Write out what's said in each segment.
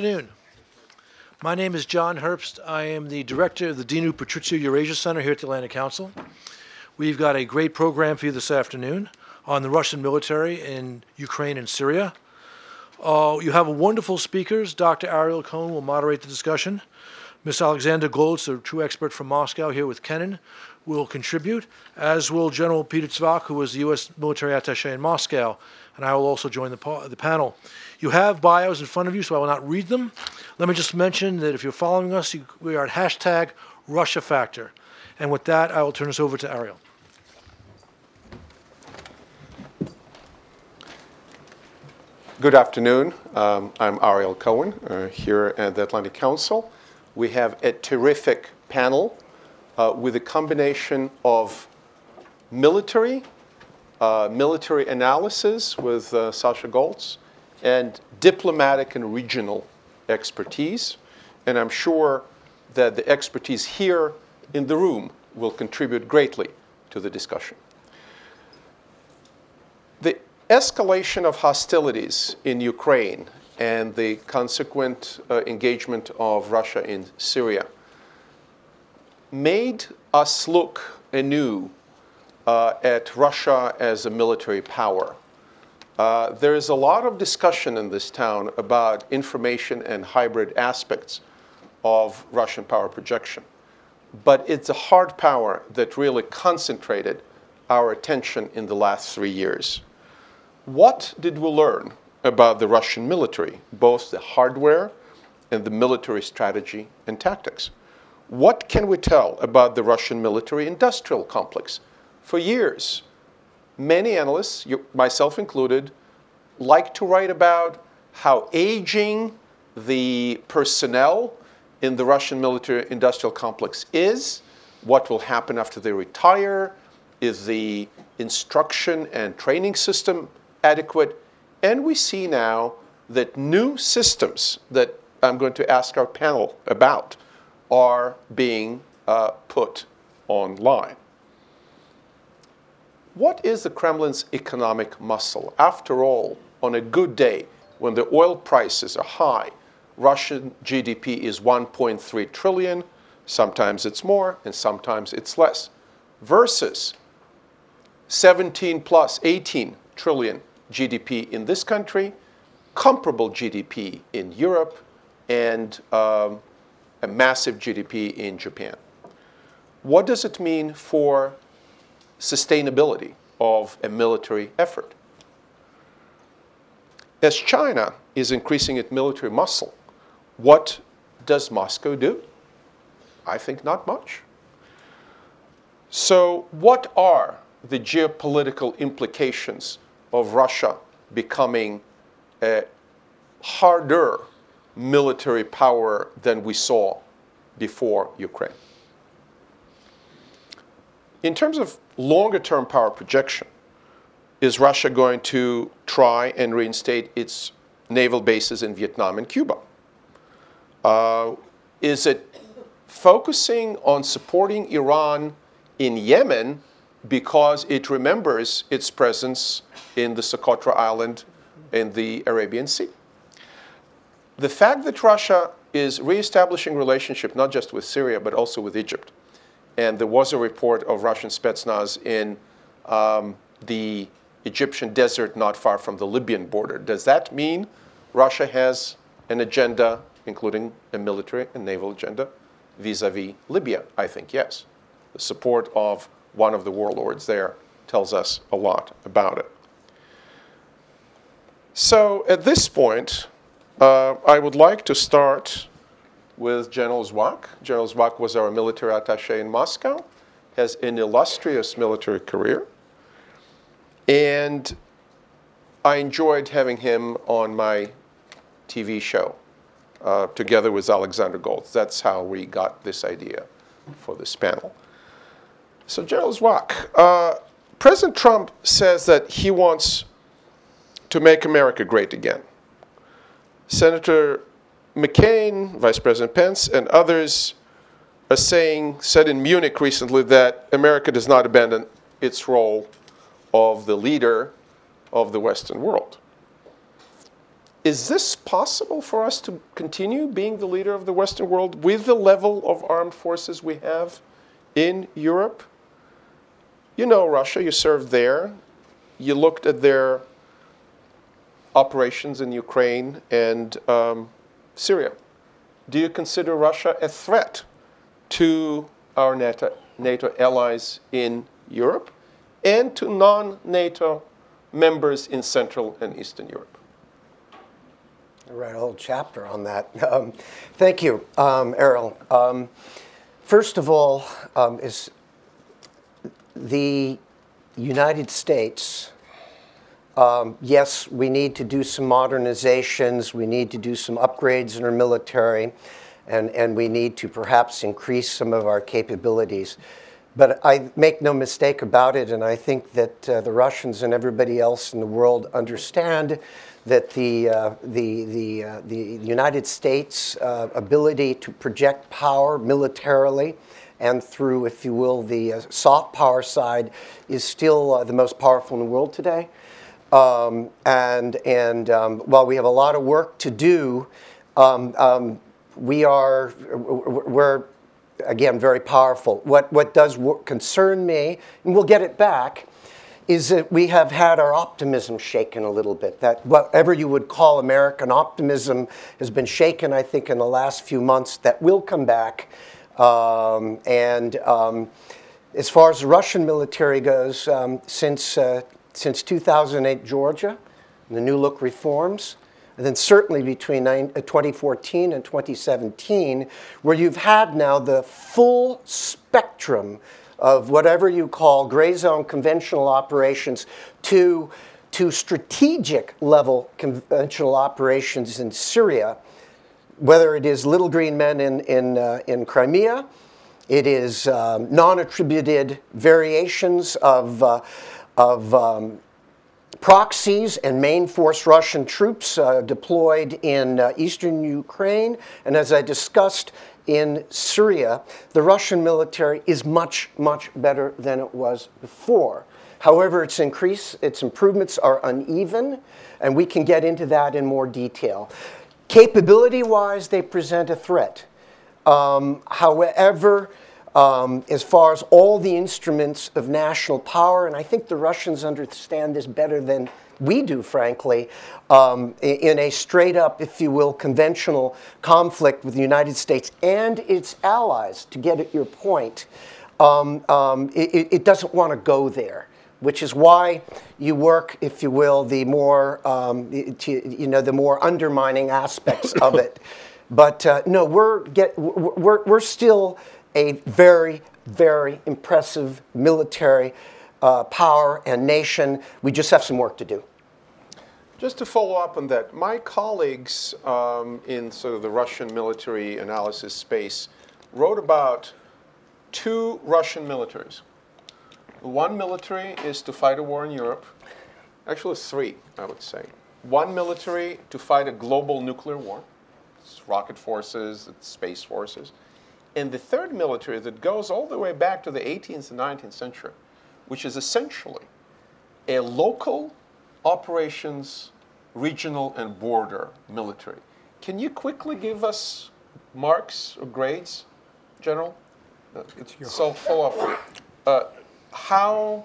afternoon. My name is John Herbst. I am the director of the Dinu Patriciu Eurasia Center here at the Atlantic Council. We've got a great program for you this afternoon on the Russian military in Ukraine and Syria. Uh, you have wonderful speakers. Dr. Ariel Cohen will moderate the discussion. Ms. Alexander Goltz, a true expert from Moscow here with Kennan, will contribute, as will General Peter Zwack, who is the U.S. military attaché in Moscow, and I will also join the, pa- the panel. You have bios in front of you, so I will not read them. Let me just mention that if you're following us, you, we are at hashtag Russia Factor. And with that, I will turn this over to Ariel. Good afternoon. Um, I'm Ariel Cohen uh, here at the Atlantic Council. We have a terrific panel uh, with a combination of military, uh, military analysis with uh, Sasha Goltz, and diplomatic and regional expertise. And I'm sure that the expertise here in the room will contribute greatly to the discussion. The escalation of hostilities in Ukraine and the consequent uh, engagement of Russia in Syria made us look anew uh, at Russia as a military power. Uh, there is a lot of discussion in this town about information and hybrid aspects of Russian power projection. But it's a hard power that really concentrated our attention in the last three years. What did we learn about the Russian military, both the hardware and the military strategy and tactics? What can we tell about the Russian military industrial complex? For years, many analysts, you, myself included, like to write about how aging the personnel in the Russian military industrial complex is, what will happen after they retire, is the instruction and training system adequate, and we see now that new systems that I'm going to ask our panel about are being uh, put online. What is the Kremlin's economic muscle? After all, on a good day, when the oil prices are high, Russian GDP is 1.3 trillion, sometimes it's more and sometimes it's less, versus 17 plus 18 trillion GDP in this country, comparable GDP in Europe, and um, a massive GDP in Japan. What does it mean for sustainability of a military effort? As China is increasing its military muscle, what does Moscow do? I think not much. So, what are the geopolitical implications of Russia becoming a harder military power than we saw before Ukraine? In terms of longer term power projection, is Russia going to try and reinstate its naval bases in Vietnam and Cuba? Uh, is it focusing on supporting Iran in Yemen because it remembers its presence in the Socotra Island in the Arabian Sea? The fact that Russia is reestablishing relationship not just with Syria but also with Egypt, and there was a report of Russian Spetsnaz in um, the Egyptian desert not far from the Libyan border. Does that mean Russia has an agenda, including a military and naval agenda, vis a vis Libya? I think yes. The support of one of the warlords there tells us a lot about it. So at this point, uh, I would like to start with General Zwack. General Zwack was our military attaché in Moscow, has an illustrious military career. And I enjoyed having him on my TV show uh, together with Alexander Goltz. That's how we got this idea for this panel. So, General Zwack, uh, President Trump says that he wants to make America great again. Senator McCain, Vice President Pence, and others are saying, said in Munich recently, that America does not abandon its role of the leader of the Western world. is this possible for us to continue being the leader of the Western world with the level of armed forces we have in Europe? You know Russia, you served there. You looked at their operations in Ukraine and um, Syria. Do you consider Russia a threat to our NATO, NATO allies in Europe and to non NATO members in Central and Eastern Europe? I read a whole chapter on that. Um, thank you, um, Ariel. Um, first of all, um, is the United States. Um, yes, we need to do some modernizations. We need to do some upgrades in our military, and, and we need to perhaps increase some of our capabilities. But I make no mistake about it, and I think that uh, the Russians and everybody else in the world understand that the, uh, the, the, uh, the United States' uh, ability to project power militarily and through, if you will, the uh, soft power side is still uh, the most powerful in the world today. Um, and and um, while we have a lot of work to do, um, um we are, we're, again, very powerful. What, what does concern me, and we'll get it back, is that we have had our optimism shaken a little bit. That whatever you would call American optimism has been shaken, I think, in the last few months. That will come back. Um, and um, as far as the Russian military goes, since, uh, since 2008 Georgia, and the New Look reforms, and then certainly between uh, 2014 and 2017, where you've had now the full spectrum of whatever you call gray zone conventional operations to, to strategic level conventional operations in Syria, whether it is little green men in, in, uh, in Crimea, it is um, non attributed variations of, uh, of um, proxies and main force Russian troops uh, deployed in uh, eastern Ukraine, and as I discussed, in Syria, the Russian military is much, much better than it was before. However, its increase, its improvements are uneven, and we can get into that in more detail. Capability wise, they present a threat. Um, however, um, as far as all the instruments of national power, and I think the Russians understand this better than we do, frankly, um, in a straight up, if you will, conventional conflict with the United States and its allies, to get at your point, um, um, it, it, doesn't want to go there. Which is why you work, if you will, the more um, to, you know the more undermining aspects of it. But uh, no, we're get we're, we're still a very very impressive military uh, power and nation. We just have some work to do. Just to follow up on that, my colleagues um, in sort of the Russian military analysis space wrote about two Russian militaries. One military is to fight a war in Europe. Actually, three, I would say. One military to fight a global nuclear war. It's rocket forces, it's space forces. And the third military that goes all the way back to the 18th and 19th century, which is essentially a local operations, regional, and border military. Can you quickly give us marks or grades, General? Uh, it's your so follow up. Uh, how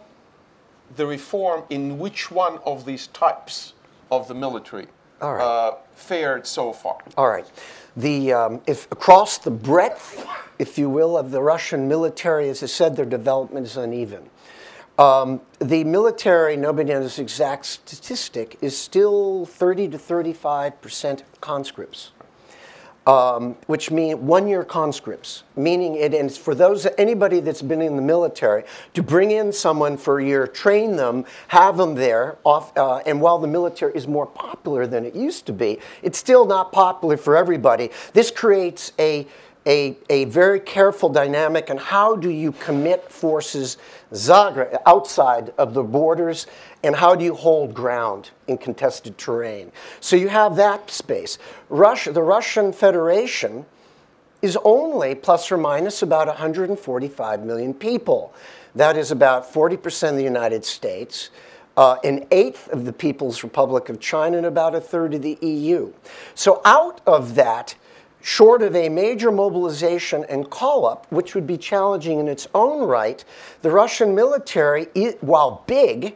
the reform in which one of these types of the military uh, fared so far? All right. The, um, if across the breadth, if you will, of the Russian military, as I said, their development is uneven. Um, the military, nobody knows the exact statistic, is still 30 to 35 percent conscripts, um, which mean one-year conscripts. Meaning, it is for those anybody that's been in the military to bring in someone for a year, train them, have them there. Off, uh, and while the military is more popular than it used to be, it's still not popular for everybody. This creates a a, a very careful dynamic and how do you commit forces Zagreb, outside of the borders and how do you hold ground in contested terrain. So you have that space. Russia, the Russian Federation is only plus or minus about 145 million people. That is about 40% of the United States. uh, an eighth of the People's Republic of China, and about a third of the EU. So, out of that, short of a major mobilization and call up, which would be challenging in its own right, the Russian military, while big,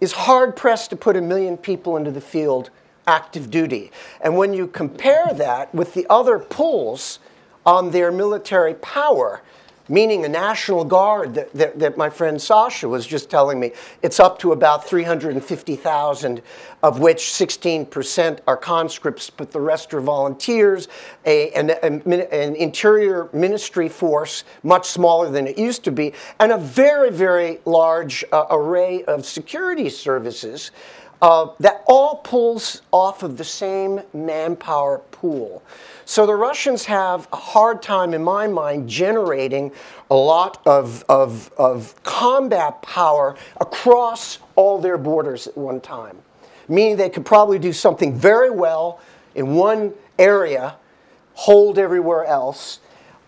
is hard pressed to put a million people into the field active duty. And when you compare that with the other pulls on their military power, meaning a National Guard that, that, that, my friend Sasha was just telling me, it's up to about 350,000, of which 16% are conscripts, but the rest are volunteers, a, an, an interior ministry force, much smaller than it used to be, and a very, very large uh, array of security services. Uh, that all pulls off of the same manpower pool. So the Russians have a hard time, in my mind, generating a lot of, of, of combat power across all their borders at one time, meaning they could probably do something very well in one area, hold everywhere else.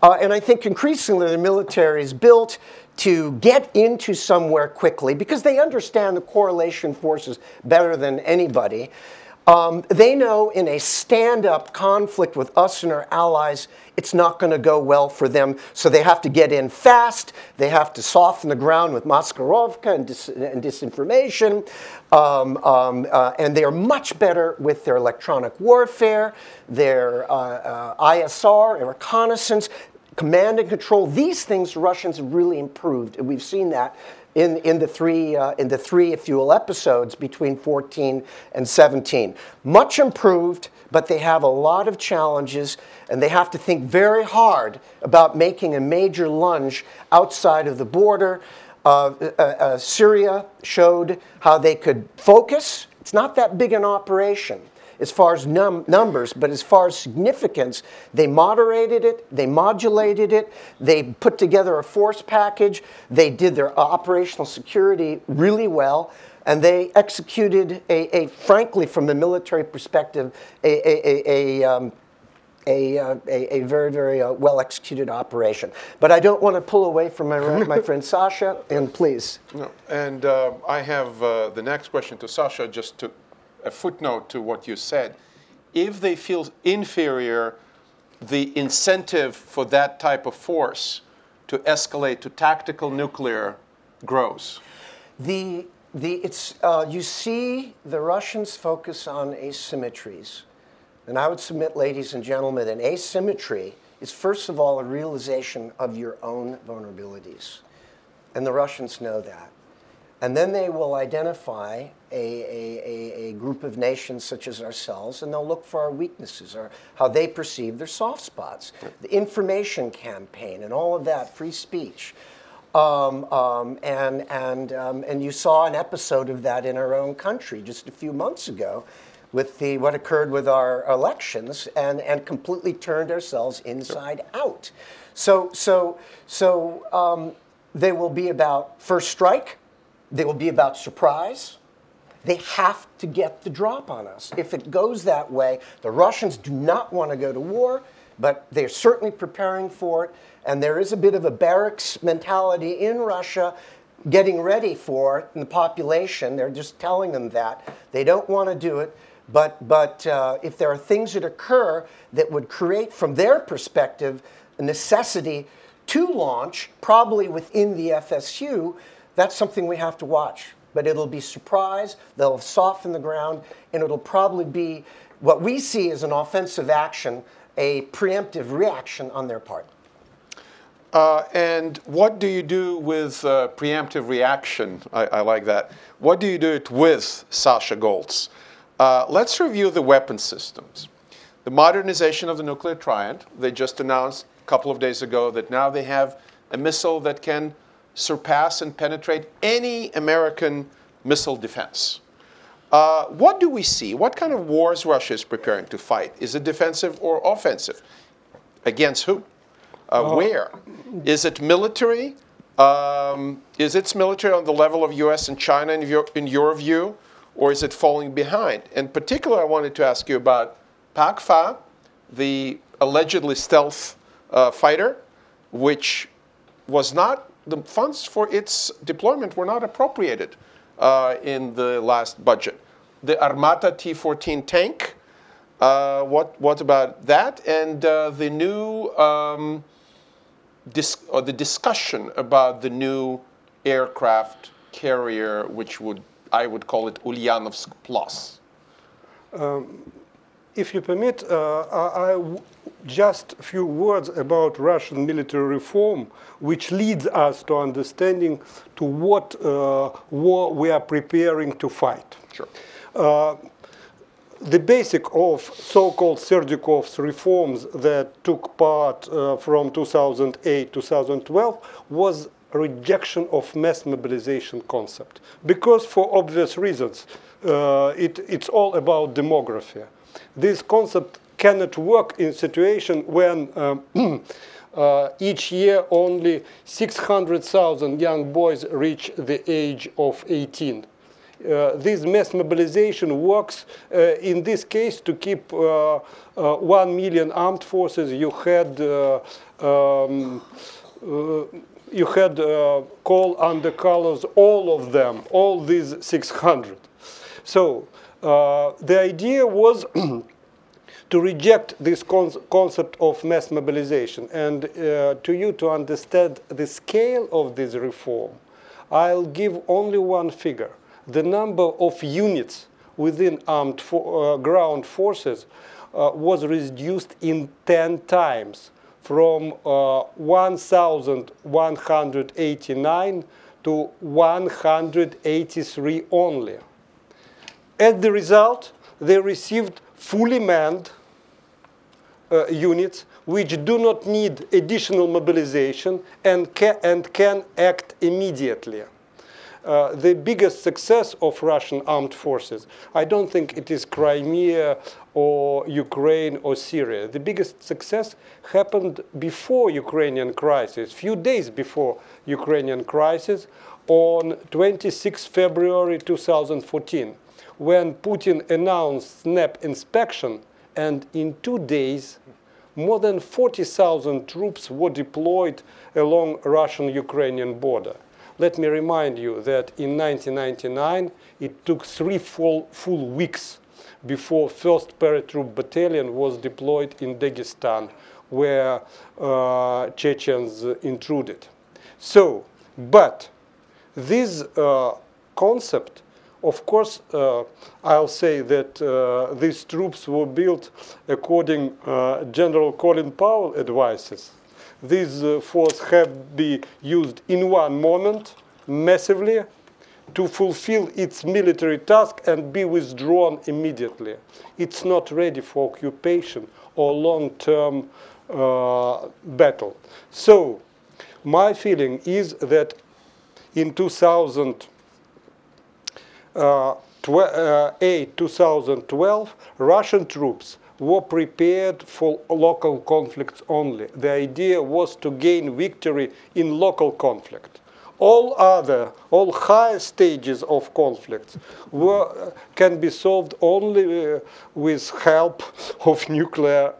Uh, and I think increasingly the military is built to get into somewhere quickly because they understand the correlation forces better than anybody. Um, they know in a stand up conflict with us and our allies, it's not going to go well for them. So they have to get in fast. They have to soften the ground with Maskirovka and, dis- and disinformation. Um, um, uh, and they are much better with their electronic warfare, their uh, uh, ISR, reconnaissance command and control, these things Russians have really improved. And we've seen that in, in, the three, uh, in the three, if you will, episodes between 14 and 17. Much improved, but they have a lot of challenges, and they have to think very hard about making a major lunge outside of the border. Uh, uh, uh Syria showed how they could focus. It's not that big an operation as far as num- numbers, but as far as significance, they moderated it, they modulated it, they put together a force package, they did their operational security really well, and they executed a, a frankly, from the military perspective, a, a, a um, a, uh, a, a, very, very uh, well executed operation. But I don't want to pull away from my, my friend Sasha, and please. No, and uh, I have uh, the next question to Sasha, just to a footnote to what you said. If they feel inferior, the incentive for that type of force to escalate to tactical nuclear grows. The, the, it's, uh, you see the Russians focus on asymmetries. And I would submit, ladies and gentlemen, an asymmetry is first of all a realization of your own vulnerabilities. And the Russians know that. And then they will identify a, a, a, group of nations such as ourselves, and they'll look for our weaknesses or how they perceive their soft spots. The information campaign and all of that, free speech. Um, um, and, and, um, and you saw an episode of that in our own country just a few months ago with the, what occurred with our elections and, and completely turned ourselves inside out. So, so, so um, they will be about first strike they will be about surprise. They have to get the drop on us. If it goes that way, the Russians do not want to go to war, but they're certainly preparing for it. And there is a bit of a barracks mentality in Russia getting ready for it in the population. They're just telling them that. They don't want to do it. But, but uh, if there are things that occur that would create, from their perspective, a necessity to launch, probably within the FSU, that's something we have to watch. But it'll be surprise, they'll soften the ground, and it'll probably be what we see as an offensive action, a preemptive reaction on their part. Uh, and what do you do with uh, preemptive reaction? I, I, like that. What do you do it with, Sasha Goltz? Uh, let's review the weapon systems. The modernization of the nuclear triad, they just announced a couple of days ago that now they have a missile that can surpass and penetrate any American missile defense. Uh, what do we see? What kind of wars Russia is preparing to fight? Is it defensive or offensive? Against who? Uh, oh. Where? Is it military? Um, is its military on the level of U.S. and China in your, in your view, or is it falling behind? In particular, I wanted to ask you about PAK-FA, the allegedly stealth uh, fighter, which was not the funds for its deployment were not appropriated uh, in the last budget. The Armata T-14 tank, uh, what, what about that? And uh, the new, um, or the discussion about the new aircraft carrier, which would, I would call it Ulyanovsk Plus. If you permit, uh, I, just a few words about Russian military reform, which leads us to understanding to what uh, war we are preparing to fight. Sure. Uh, the basic of so-called Serdyukov's reforms that took part uh, from 2008 2012 was rejection of mass mobilization concept because for obvious reasons uh, it, it's all about demography this concept cannot work in situation when um, uh, each year only 600,000 young boys reach the age of 18 uh, this mass mobilization works uh, in this case to keep uh, uh, 1 million armed forces. You had uh, um, uh, you had uh, call under colors all of them, all these 600. So uh, the idea was to reject this con- concept of mass mobilization. And uh, to you to understand the scale of this reform, I'll give only one figure. The number of units within armed uh, ground forces uh, was reduced in 10 times from uh, 1,189 to 183 only. As the result, they received fully manned uh, units which do not need additional mobilization and, ca- and can act immediately. Uh, the biggest success of Russian armed forces, I don't think it is Crimea or Ukraine or Syria. The biggest success happened before Ukrainian crisis, few days before Ukrainian crisis, on 26 February 2014, when Putin announced SNAP inspection, and in two days, more than 40,000 troops were deployed along Russian-Ukrainian border. Let me remind you that in 1999, it took three full, full weeks before 1st Paratroop Battalion was deployed in Dagestan, where uh, Chechens intruded. So, but this uh, concept, of course, uh, I'll say that uh, these troops were built according uh, General Colin Powell advices. These forces have been used in one moment massively to fulfill its military task and be withdrawn immediately. It's not ready for occupation or long-term uh, battle. So, my feeling is that in 2008, 2012, Russian troops were prepared for local conflicts only. The idea was to gain victory in local conflict. All other, all higher stages of conflicts were, can be solved only uh, with help of nuclear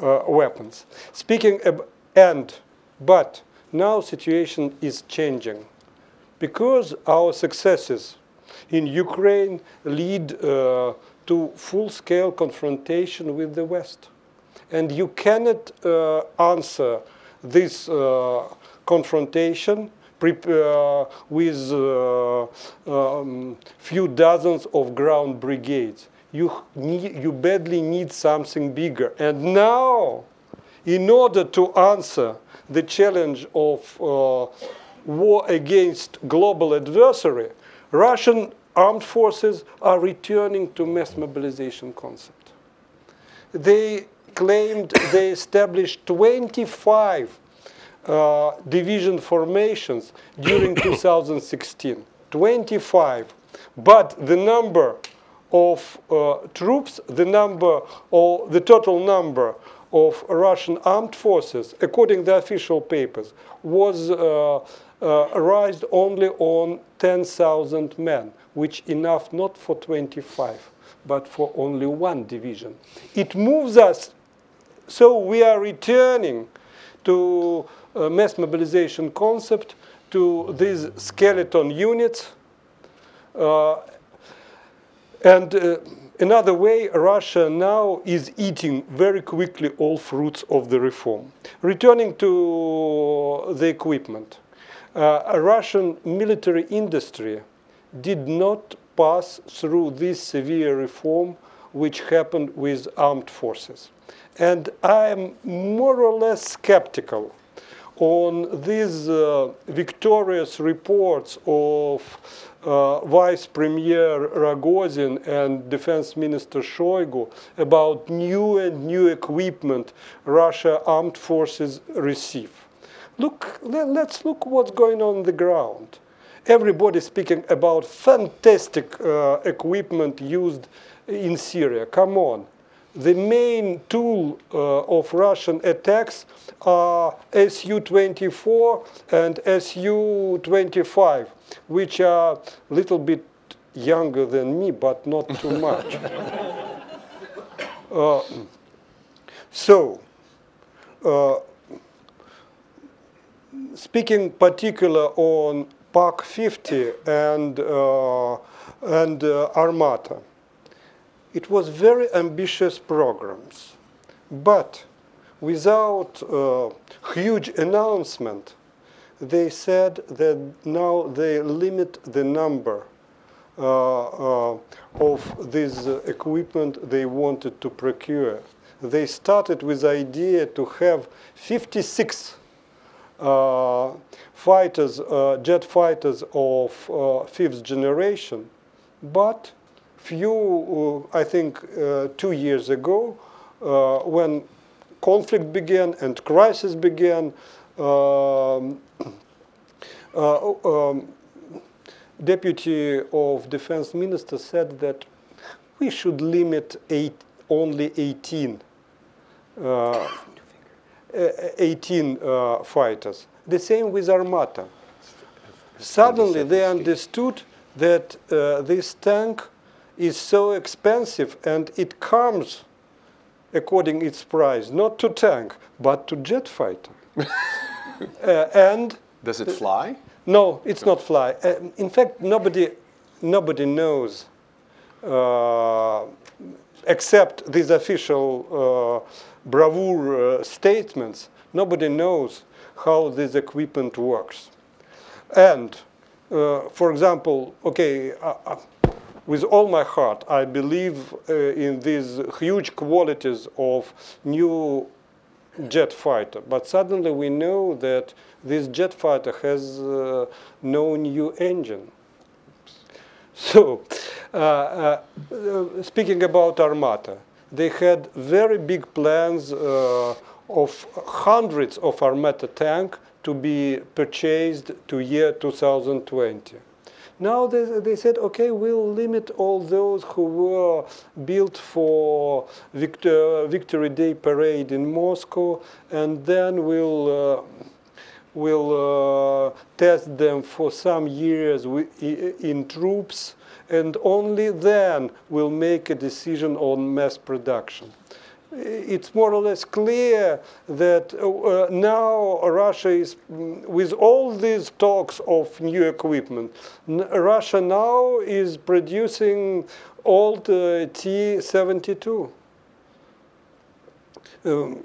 uh, weapons. Speaking ab- and, but now situation is changing because our successes in Ukraine lead uh, to full-scale confrontation with the West. And you cannot uh, answer this uh, confrontation uh, with uh, um, few dozens of ground brigades. You, need, you badly need something bigger. And now, in order to answer the challenge of uh, war against global adversary, Russian armed forces are returning to mass mobilization concept. They claimed they established 25 uh, division formations during 2016. 25. But the number of uh, troops, the number or the total number of Russian armed forces, according to the official papers, was uh, uh, raised only on 10,000 men, which enough not for 25, but for only one division. It moves us, so we are returning to uh, mass mobilization concept, to these skeleton units, Uh, and uh, another way, Russia now is eating very quickly all fruits of the reform. Returning to the equipment, uh, a Russian military industry did not pass through this severe reform which happened with armed forces. And I'm more or less skeptical on these uh, victorious reports of uh, Vice Premier Rogozin and Defense Minister Shoigu about new and new equipment Russia armed forces receive. Look, let, us look what's going on on the ground. Everybody speaking about fantastic uh, equipment used in Syria. Come on. The main tool uh, of Russian attacks are Su-24 and Su-25, which are a little bit younger than me, but not too much. uh, so, uh, speaking particular on Pak 50 and, uh, and uh, Armata, it was very ambitious programs, but without uh, huge announcement, they said that now they limit the number uh, uh, of this uh, equipment they wanted to procure. They started with the idea to have 56 uh, fighters, jet fighters of fifth generation, but few, I think, two years ago, when conflict began and crisis began, um, uh, um, Deputy of Defense Minister said that we should limit eight, only 18 uh, 18 uh, fighters. The same with Armata. Suddenly they understood that uh, this tank is so expensive and it comes according its price, not to tank, but to jet fighter. uh, and does it fly? No, it's not fly. Uh, in fact, nobody, nobody knows uh, except these official uh, bravura uh, statements, nobody knows how this equipment works. And, uh, for example, okay, with all my heart, I believe uh, in these huge qualities of new jet fighter. But suddenly we know that this jet fighter has uh, no new engine. So, uh, speaking about Armata, they had very big plans uh, of hundreds of Armata tanks to be purchased to year 2020. Now they, they said, okay, we'll limit all those who were built for Victor, Victory Day parade in Moscow, and then we'll, uh, we'll uh, test them for some years in troops and only then we'll make a decision on mass production. It's more or less clear that uh, now Russia is, mm, with all these talks of new equipment, Russia now is producing old uh, T-72. Um,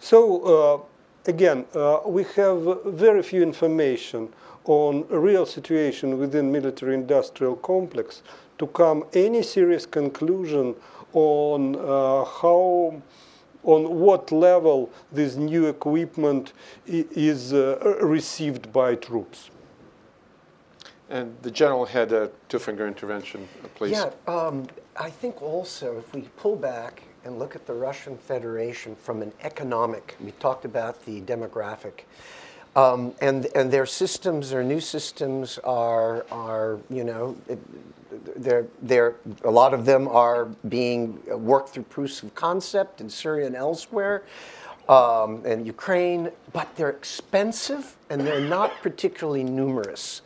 so uh, again, uh, we have very few information on real situation within military industrial complex to come any serious conclusion on uh, how on what level this new equipment is uh, received by troops. And the general had a two-finger intervention, please. Yeah, um, I think also if we pull back and look at the Russian Federation from an economic, we talked about the demographic, um, and, and their systems, their new systems are, are you know, they're, they're, a lot of them are being worked through proofs of concept in Syria and elsewhere, um, and Ukraine, but they're expensive and they're not particularly numerous.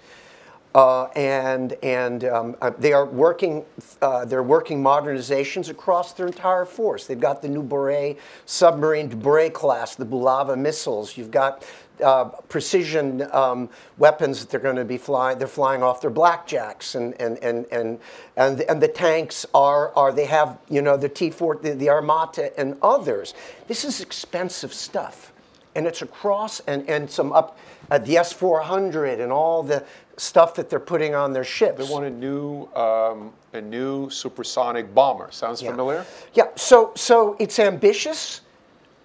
Uh, and and um, uh, they are working. Uh, they're working modernizations across their entire force. They've got the new Borei submarine, Borei class, the Bulava missiles. You've got uh, precision um, weapons that they're going to be flying. They're flying off their blackjacks, and and and and and the, and the tanks are are they have you know the T4, the, the Armata, and others. This is expensive stuff, and it's across and and some up uh, the S400 and all the stuff that they're putting on their ships. They want a new, um, a new supersonic bomber. Sounds Yeah. familiar? Yeah, so so it's ambitious.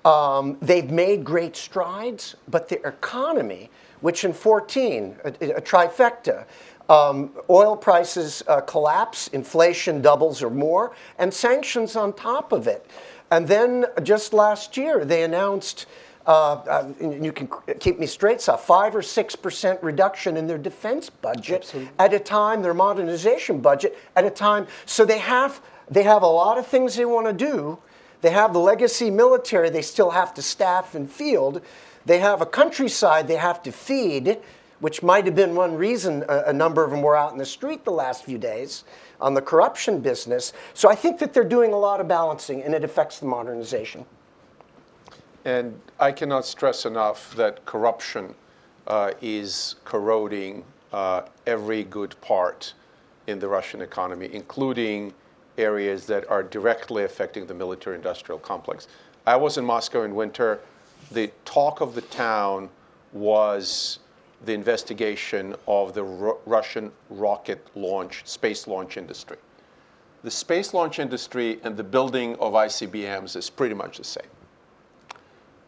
Um, they've made great strides, but the economy, which in 14, a, a trifecta, um, oil prices uh, collapse, inflation doubles or more, and sanctions on top of it. And then just last year, they announced, uh, uh, and you can keep me straight, so five or six percent reduction in their defense budget at a time, their modernization budget at a time. So they have they have a lot of things they want to do. They have the legacy military they still have to staff and field. They have a countryside they have to feed, which might have been one reason a, a number of them were out in the street the last few days on the corruption business. So I think that they're doing a lot of balancing and it affects the modernization. And I cannot stress enough that corruption uh, is corroding uh, every good part in the Russian economy, including areas that are directly affecting the military industrial complex. I was in Moscow in winter. The talk of the town was the investigation of the Ru- Russian rocket launch, space launch industry. The space launch industry and the building of ICBMs is pretty much the same.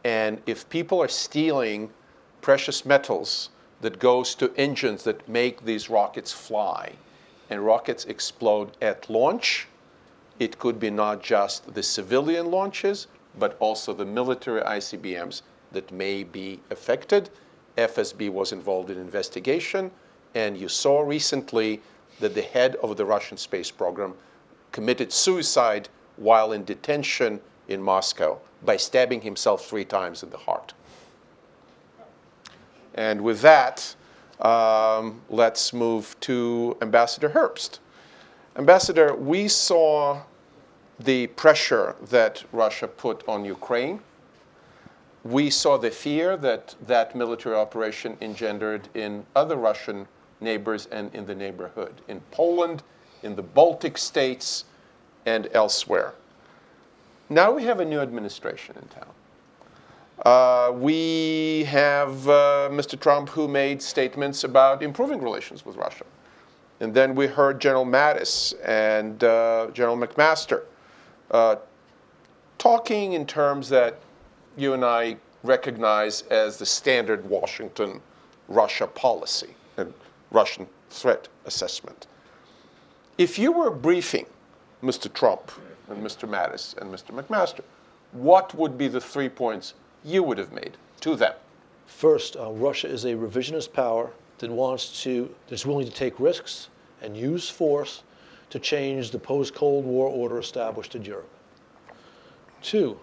And if people are stealing precious metals that goes to engines that make these rockets fly, and rockets explode at launch, it could be not just the civilian launches, but also the military ICBMs that may be affected. FSB was involved in investigation, and you saw recently that the head of the Russian space program committed suicide while in detention in Moscow by stabbing himself three times in the heart. And with that, um, let's move to Ambassador Herbst. Ambassador, we saw the pressure that Russia put on Ukraine. We saw the fear that that military operation engendered in other Russian neighbors and in the neighborhood, in Poland, in the Baltic states, and elsewhere. Now we have a new administration in town. Uh, we have uh, Mr. Trump who made statements about improving relations with Russia. And then we heard General Mattis and uh, General McMaster uh, talking in terms that you and I recognize as the standard Washington Russia policy and Russian threat assessment. If you were briefing Mr. Trump and Mr. Mattis and Mr. McMaster, what would be the three points you would have made to them? First, uh, Russia is a revisionist power that wants to, that's willing to take risks and use force to change the post Cold War order established in Europe. Two,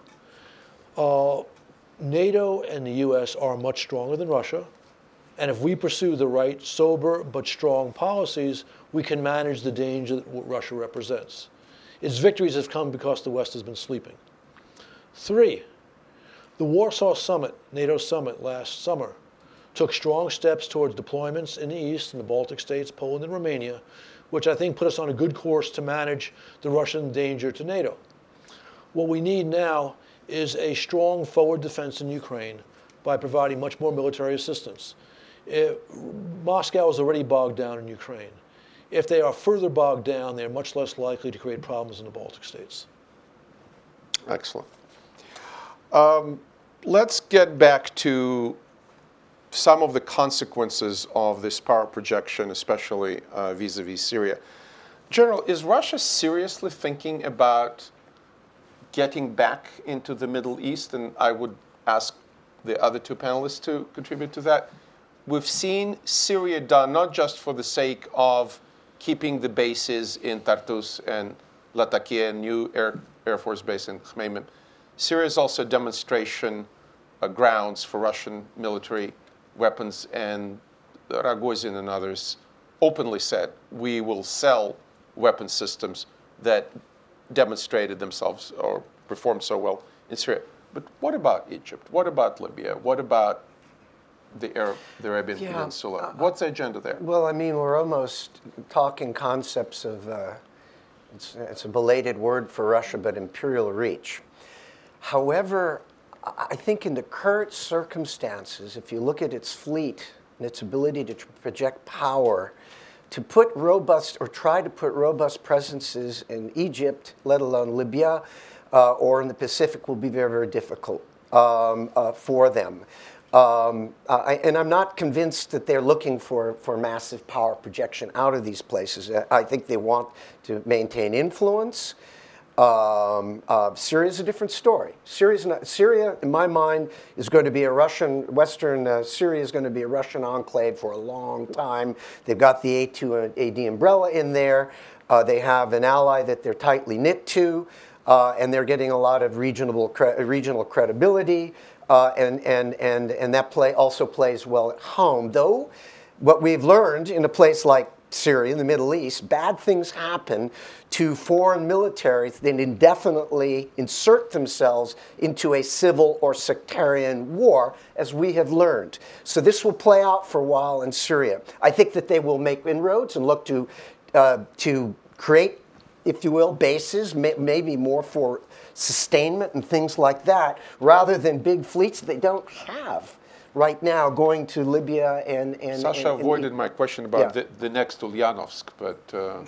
uh, NATO and the U.S. are much stronger than Russia, and if we pursue the right, sober but strong policies, we can manage the danger that Russia represents. Its victories have come because the West has been sleeping. Three, the Warsaw Summit, NATO summit last summer, took strong steps towards deployments in the East, in the Baltic states, Poland, and Romania, which I think put us on a good course to manage the Russian danger to NATO. What we need now is a strong forward defense in Ukraine by providing much more military assistance. If, Moscow is already bogged down in Ukraine. If they are further bogged down, they are much less likely to create problems in the Baltic states. Excellent. Um, let's get back to some of the consequences of this power projection, especially uh, vis-a-vis Syria. General, is Russia seriously thinking about getting back into the Middle East? And I would ask the other two panelists to contribute to that. We've seen Syria done not just for the sake of keeping the bases in Tartus and Latakia, new Air, Air Force Base in Khmeimim. Syria is also a demonstration uh, grounds for Russian military weapons, and Rogozin and others openly said we will sell weapon systems that demonstrated themselves or performed so well in Syria. But what about Egypt? What about Libya? What about the, Arab, the Arabian Yeah, Peninsula? What's the agenda there? Well, I mean, we're almost talking concepts of, uh, it's, it's a belated word for Russia, but imperial reach. However, I think in the current circumstances, if you look at its fleet and its ability to project power, to put robust or try to put robust presences in Egypt, let alone Libya, uh, or in the Pacific will be very, very difficult um, uh, for them. Um, I, and I'm not convinced that they're looking for, for massive power projection out of these places. I think they want to maintain influence. Um, uh, Syria is a different story. Not, Syria, in my mind, is going to be a Russian, Western uh, Syria is going to be a Russian enclave for a long time. They've got the A2 AD umbrella in there. Uh, they have an ally that they're tightly knit to, uh, and they're getting a lot of regional, cre- regional credibility. Uh, and, and, and, and that play also plays well at home. Though, what we've learned in a place like Syria, in the Middle East, bad things happen to foreign militaries that indefinitely insert themselves into a civil or sectarian war, as we have learned. So this will play out for a while in Syria. I think that they will make inroads and look to, uh, to create, if you will, bases, may, maybe more for sustainment and things like that, rather than big fleets they don't have right now going to Libya and and Sasha and- and- avoided my question about Yeah. the, the next Ulyanovsk, but uh,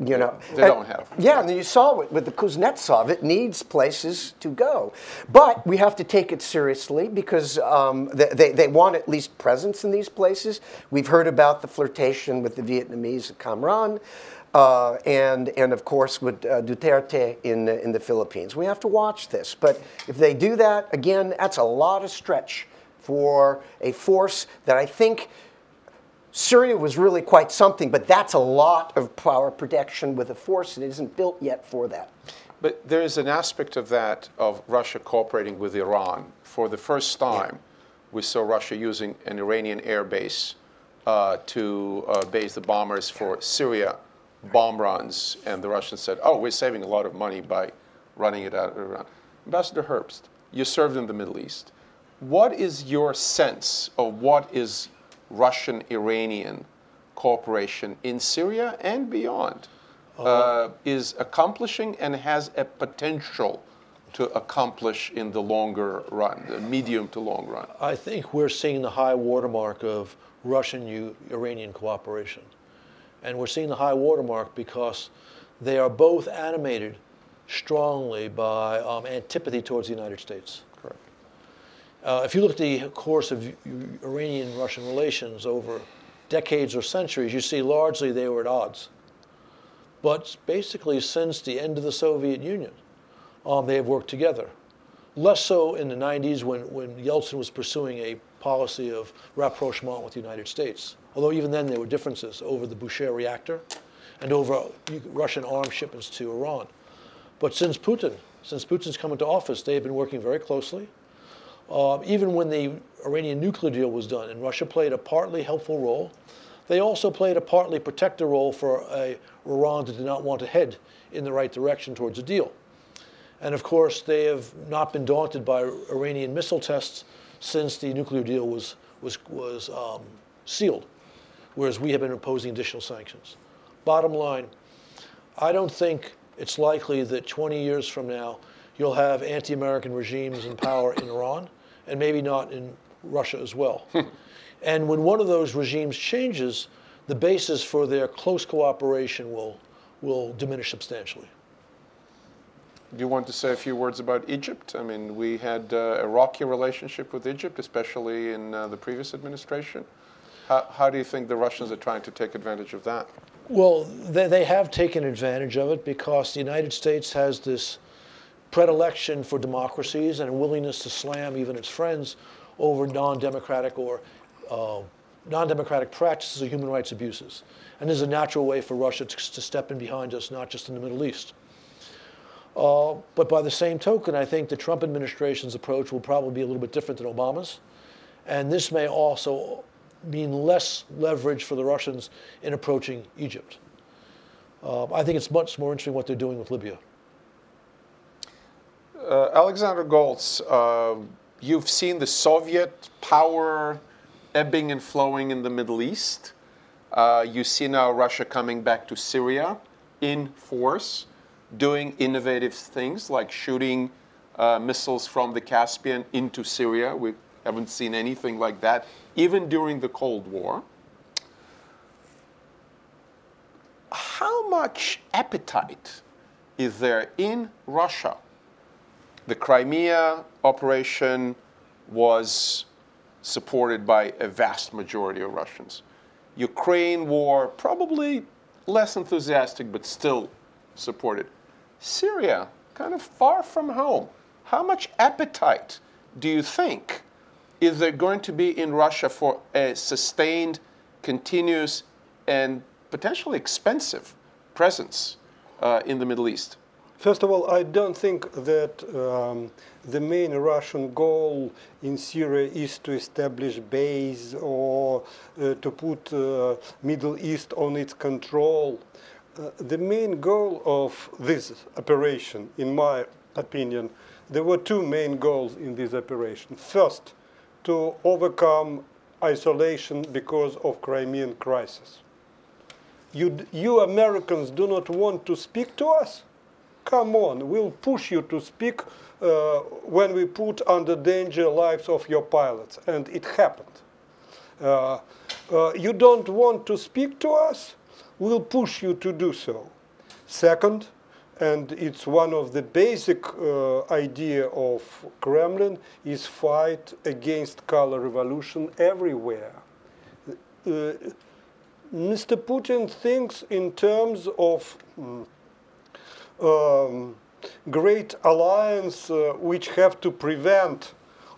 you know they don't have. yeah and you saw it with the kuznetsov it needs places to go but we have to take it seriously because um, they, they, they want at least presence in these places we've heard about the flirtation with the vietnamese at Cam uh, and, and of course with uh, Duterte in, in the Philippines. We have to watch this. But if they do that, again, that's a lot of stretch for a force that I think Syria was really quite something, but that's a lot of power protection with a force that isn't built yet for that. But there is an aspect of that of Russia cooperating with Iran. For the first time, we saw Russia using an Iranian air base uh, to uh, base the bombers for Syria bomb runs, and the Russians said, "Oh, we're saving a lot of money by running it out of Iran." Ambassador Herbst, you served in the Middle East. What is your sense of what is Russian-Iranian cooperation in Syria and beyond? uh, is accomplishing and has a potential to accomplish in the longer run, the medium to long run. I think we're seeing the high watermark of Russian Iranian cooperation. And we're seeing the high watermark because they are both animated strongly by um, antipathy towards the United States. Uh, if you look at the course of Iranian Russian relations over decades or centuries, you see largely they were at odds. But basically, since the end of the Soviet Union, um, they have worked together. Less so in the 90s when, when Yeltsin was pursuing a policy of rapprochement with the United States. Although even then there were differences over the Bushehr reactor and over Russian arms shipments to Iran. But since Putin, since Putin's come into office, they have been working very closely. Uh, even when the Iranian nuclear deal was done, and Russia played a partly helpful role, they also played a partly protector role for a Iran that did not want to head in the right direction towards a deal. And of course, they have not been daunted by Iranian missile tests since the nuclear deal was, was, was um, sealed, whereas we have been imposing additional sanctions. Bottom line, I don't think it's likely that 20 years from now you'll have anti American regimes in power in Iran, and maybe not in Russia as well. and when one of those regimes changes, the basis for their close cooperation will, will diminish substantially. Do you want to say a few words about Egypt? I mean, we had uh, a rocky relationship with Egypt, especially in uh, the previous administration. How, how do you think the Russians are trying to take advantage of that? Well, they, they have taken advantage of it because the United States has this predilection for democracies and a willingness to slam even its friends over non-democratic or uh, non-democratic practices or human rights abuses. And there's a natural way for Russia to, to step in behind us, not just in the Middle East. Uh, but by the same token, I think the Trump administration's approach will probably be a little bit different than Obama's. And this may also mean less leverage for the Russians in approaching Egypt. Um, I think it's much more interesting what they're doing with Libya. Uh, Alexander Goltz, uh, you've seen the Soviet power ebbing and flowing in the Middle East. Uh, you see now Russia coming back to Syria in force, doing innovative things like shooting uh, missiles from the Caspian into Syria. We haven't seen anything like that, even during the Cold War. How much appetite is there in Russia the Crimea operation was supported by a vast majority of Russians. Ukraine war, probably less enthusiastic, but still supported. Syria, kind of far from home. How much appetite do you think is there going to be in Russia for a sustained, continuous, and potentially expensive presence uh, in the Middle East? First of all, I don't think that um, the main Russian goal in Syria is to establish base or uh, to put uh, Middle East on its control. Uh, the main goal of this operation, in my opinion, there were two main goals in this operation. First, to overcome isolation because of Crimean crisis. You, you Americans do not want to speak to us? Come on, we'll push you to speak uh, when we put under danger lives of your pilots. And it happened. Uh, uh, you don't want to speak to us? We'll push you to do so. Second, and it's one of the basic uh, idea of Kremlin, is fight against color revolution everywhere. Uh, Mr. Putin thinks in terms of mm, um, great alliance uh, which have to prevent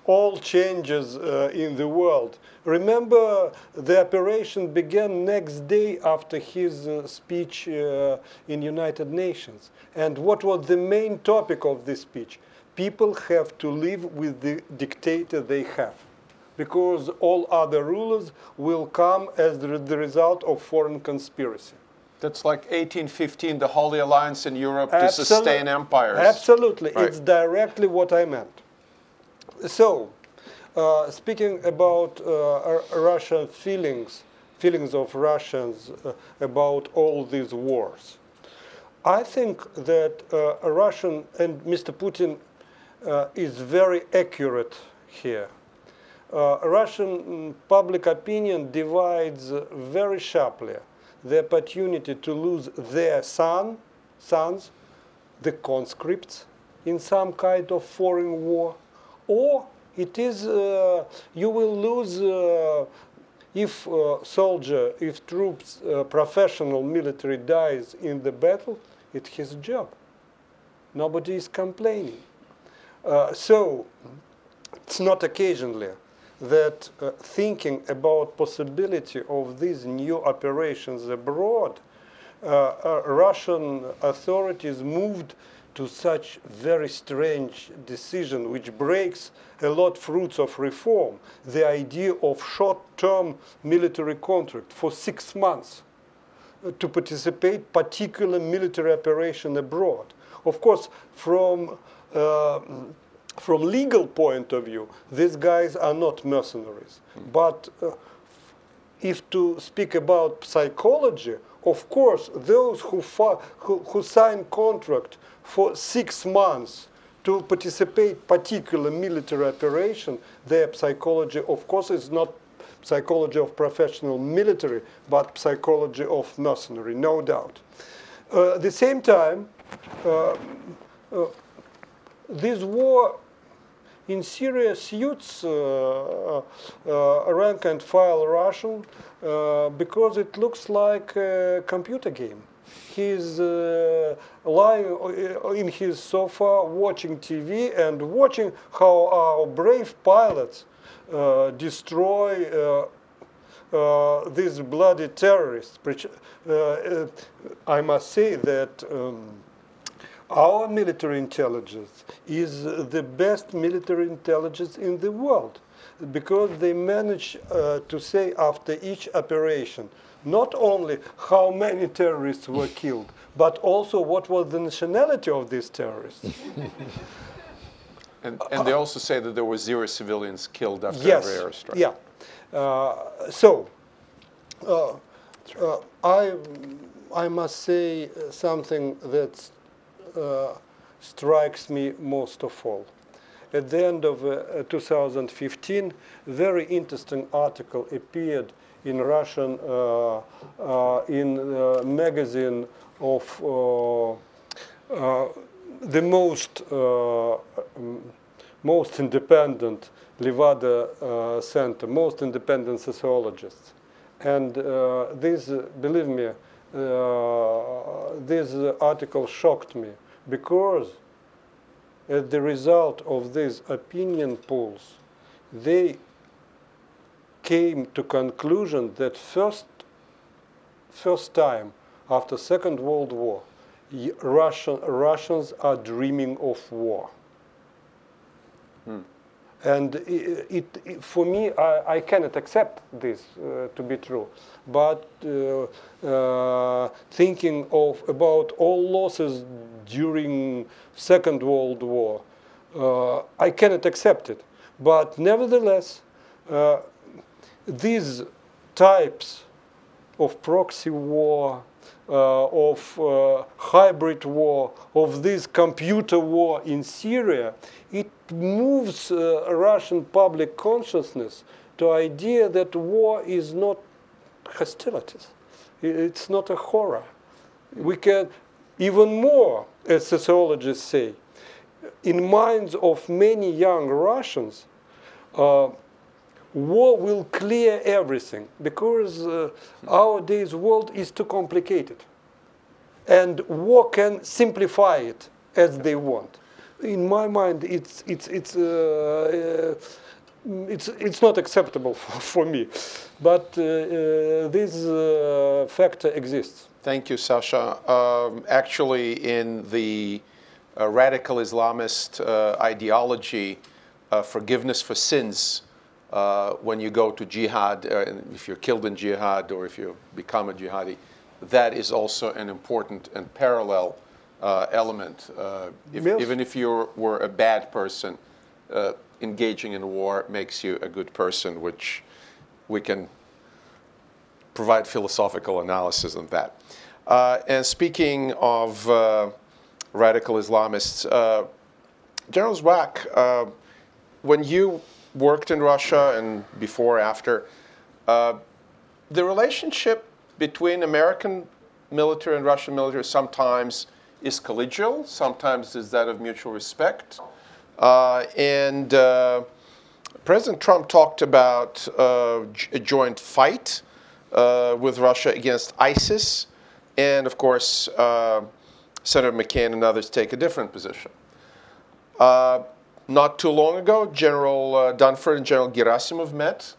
all changes uh, in the world. Remember, the operation began next day after his uh, speech uh, in United Nations. And what was the main topic of this speech? People have to live with the dictator they have, because all other rulers will come as the, the result of foreign conspiracy. That's like 1815, the Holy Alliance in Europe to sustain empires. Absolutely, Right. it's directly what I meant. So, uh, speaking about uh, Russian feelings, feelings of Russians uh, about all these wars, I think that uh, Russian and Mr. Putin uh, is very accurate here. Uh, Russian public opinion divides very sharply the opportunity to lose their son, sons, the conscripts, in some kind of foreign war, or it is uh, you will lose uh, if uh, soldier, if troops, uh, professional military dies in the battle, it's his job. Nobody is complaining. Uh, so it's not occasionally that uh, thinking about possibility of these new operations abroad, uh, uh, Russian authorities moved to such very strange decision which breaks a lot fruits of reform the idea of short-term military contract for six months uh, to participate particular military operation abroad. Of course from uh, from legal point of view, these guys are not mercenaries. But uh, if to speak about psychology, of course, those who, who, who sign contract for six months to participate particular military operation, their psychology, of course, is not psychology of professional military, but psychology of mercenary, no doubt. Uh, at the same time, uh, uh, this war in Syria suits uh, uh, rank and file Russian uh, because it looks like a computer game. He's uh, lying in his sofa watching TV and watching how our brave pilots uh, destroy uh, uh, these bloody terrorists. Uh, uh, I must say that um, Our military intelligence is the best military intelligence in the world because they manage uh, to say after each operation not only how many terrorists were killed, but also what was the nationality of these terrorists. And, and they also say that there were zero civilians killed after yes. every airstrike. Yeah. Uh, so, uh, uh, I, I must say something that uh, strikes me most of all. At the end of uh, 2015, very interesting article appeared in Russian uh, uh, in a magazine of uh, the most um, most independent Levada uh, Center, most independent sociologists. And uh, this, believe me, uh, this article shocked me because as the result of these opinion polls, they came to conclusion that first, first time after Second World War, Russian, Russians are dreaming of war. Hmm. And it, it, for me, I, I, cannot accept this uh, to be true. But uh, uh, thinking of about all losses during Second World War, uh, I cannot accept it. But nevertheless, uh, these types of proxy war, of uh, hybrid war, of this computer war in Syria, it moves uh, Russian public consciousness to idea that war is not hostilities. It's not a horror. We can, even more, as sociologists say, in minds of many young Russians, uh, war will clear everything because uh, our days world is too complicated. And war can simplify it as they want. In my mind, it's, it's, it's, uh, uh, it's, it's not acceptable for, for me. But uh, uh, this uh, factor exists. Thank you, Sasha. Um, actually, in the radical Islamist ideology, forgiveness for sins uh, when you go to jihad, uh, if you're killed in jihad or if you become a jihadi, that is also an important and parallel uh, element. Uh, if. Even if you were a bad person, uh, engaging in war makes you a good person, which we can provide philosophical analysis on that. Uh, and speaking of radical Islamists, General Zwack, when you worked in Russia and before, after, uh, the relationship between American military and Russian military sometimes is collegial, sometimes is that of mutual respect. Uh, and uh, President Trump talked about uh, a joint fight uh, with Russia against ISIS. And of course, uh, Senator McCain and others take a different position. Not too long ago, General uh, Dunford and General Gerasimov met,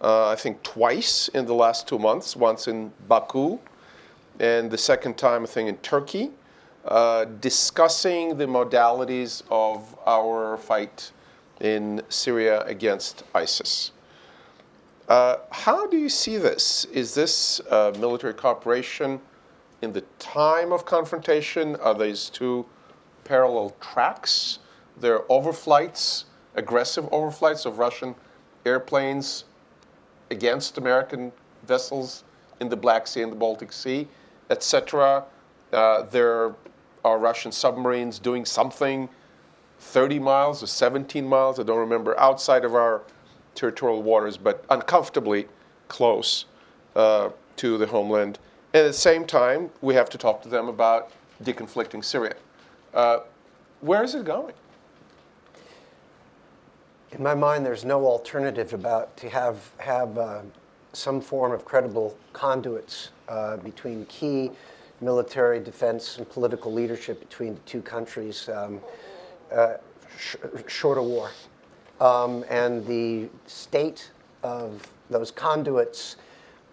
uh, I think twice in the last two months, once in Baku, and the second time, I think, in Turkey, uh, discussing the modalities of our fight in Syria against ISIS. Uh, how do you see this? Is this uh, military cooperation in the time of confrontation? Are these two parallel tracks? There are overflights, aggressive overflights of Russian airplanes against American vessels in the Black Sea and the Baltic Sea, etc. Uh, there are Russian submarines doing something 30 miles or 17 miles, I don't remember, outside of our territorial waters, but uncomfortably close uh, to the homeland. And at the same time, we have to talk to them about deconflicting Syria. Uh, where is it going? In my mind, there's no alternative about to have have uh, some form of credible conduits uh, between key military, defense, and political leadership between the two countries, um, uh, sh- short of war. Um, and the state of those conduits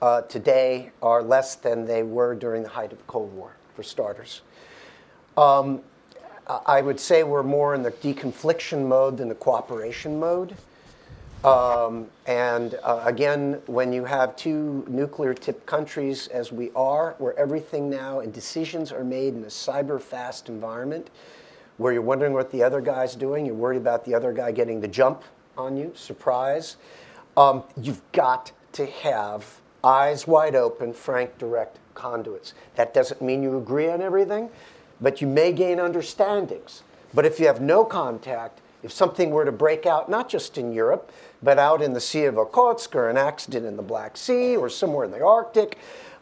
uh, today are less than they were during the height of the Cold War, for starters. Um, I I would say we're more in the deconfliction mode than the cooperation mode. Um, and uh, again, when you have two nuclear tipped countries as we are, where everything now and decisions are made in a cyber fast environment, where you're wondering what the other guy's doing, you're worried about the other guy getting the jump on you, surprise, um, you've got to have eyes wide open, frank, direct conduits. That doesn't mean you agree on everything, but you may gain understandings. But if you have no contact, if something were to break out, not just in Europe, but out in the Sea of Okhotsk or an accident in the Black Sea or somewhere in the Arctic,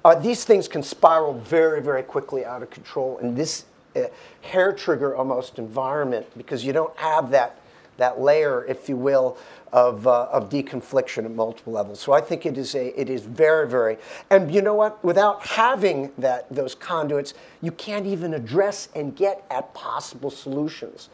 uh, these things can spiral very, very quickly out of control in this uh, hair trigger almost environment because you don't have that, that layer, if you will, of, uh, of deconfliction at multiple levels. So I think it is, a, it is very, very, and you know what? Without having that, those conduits, you can't even address and get at possible solutions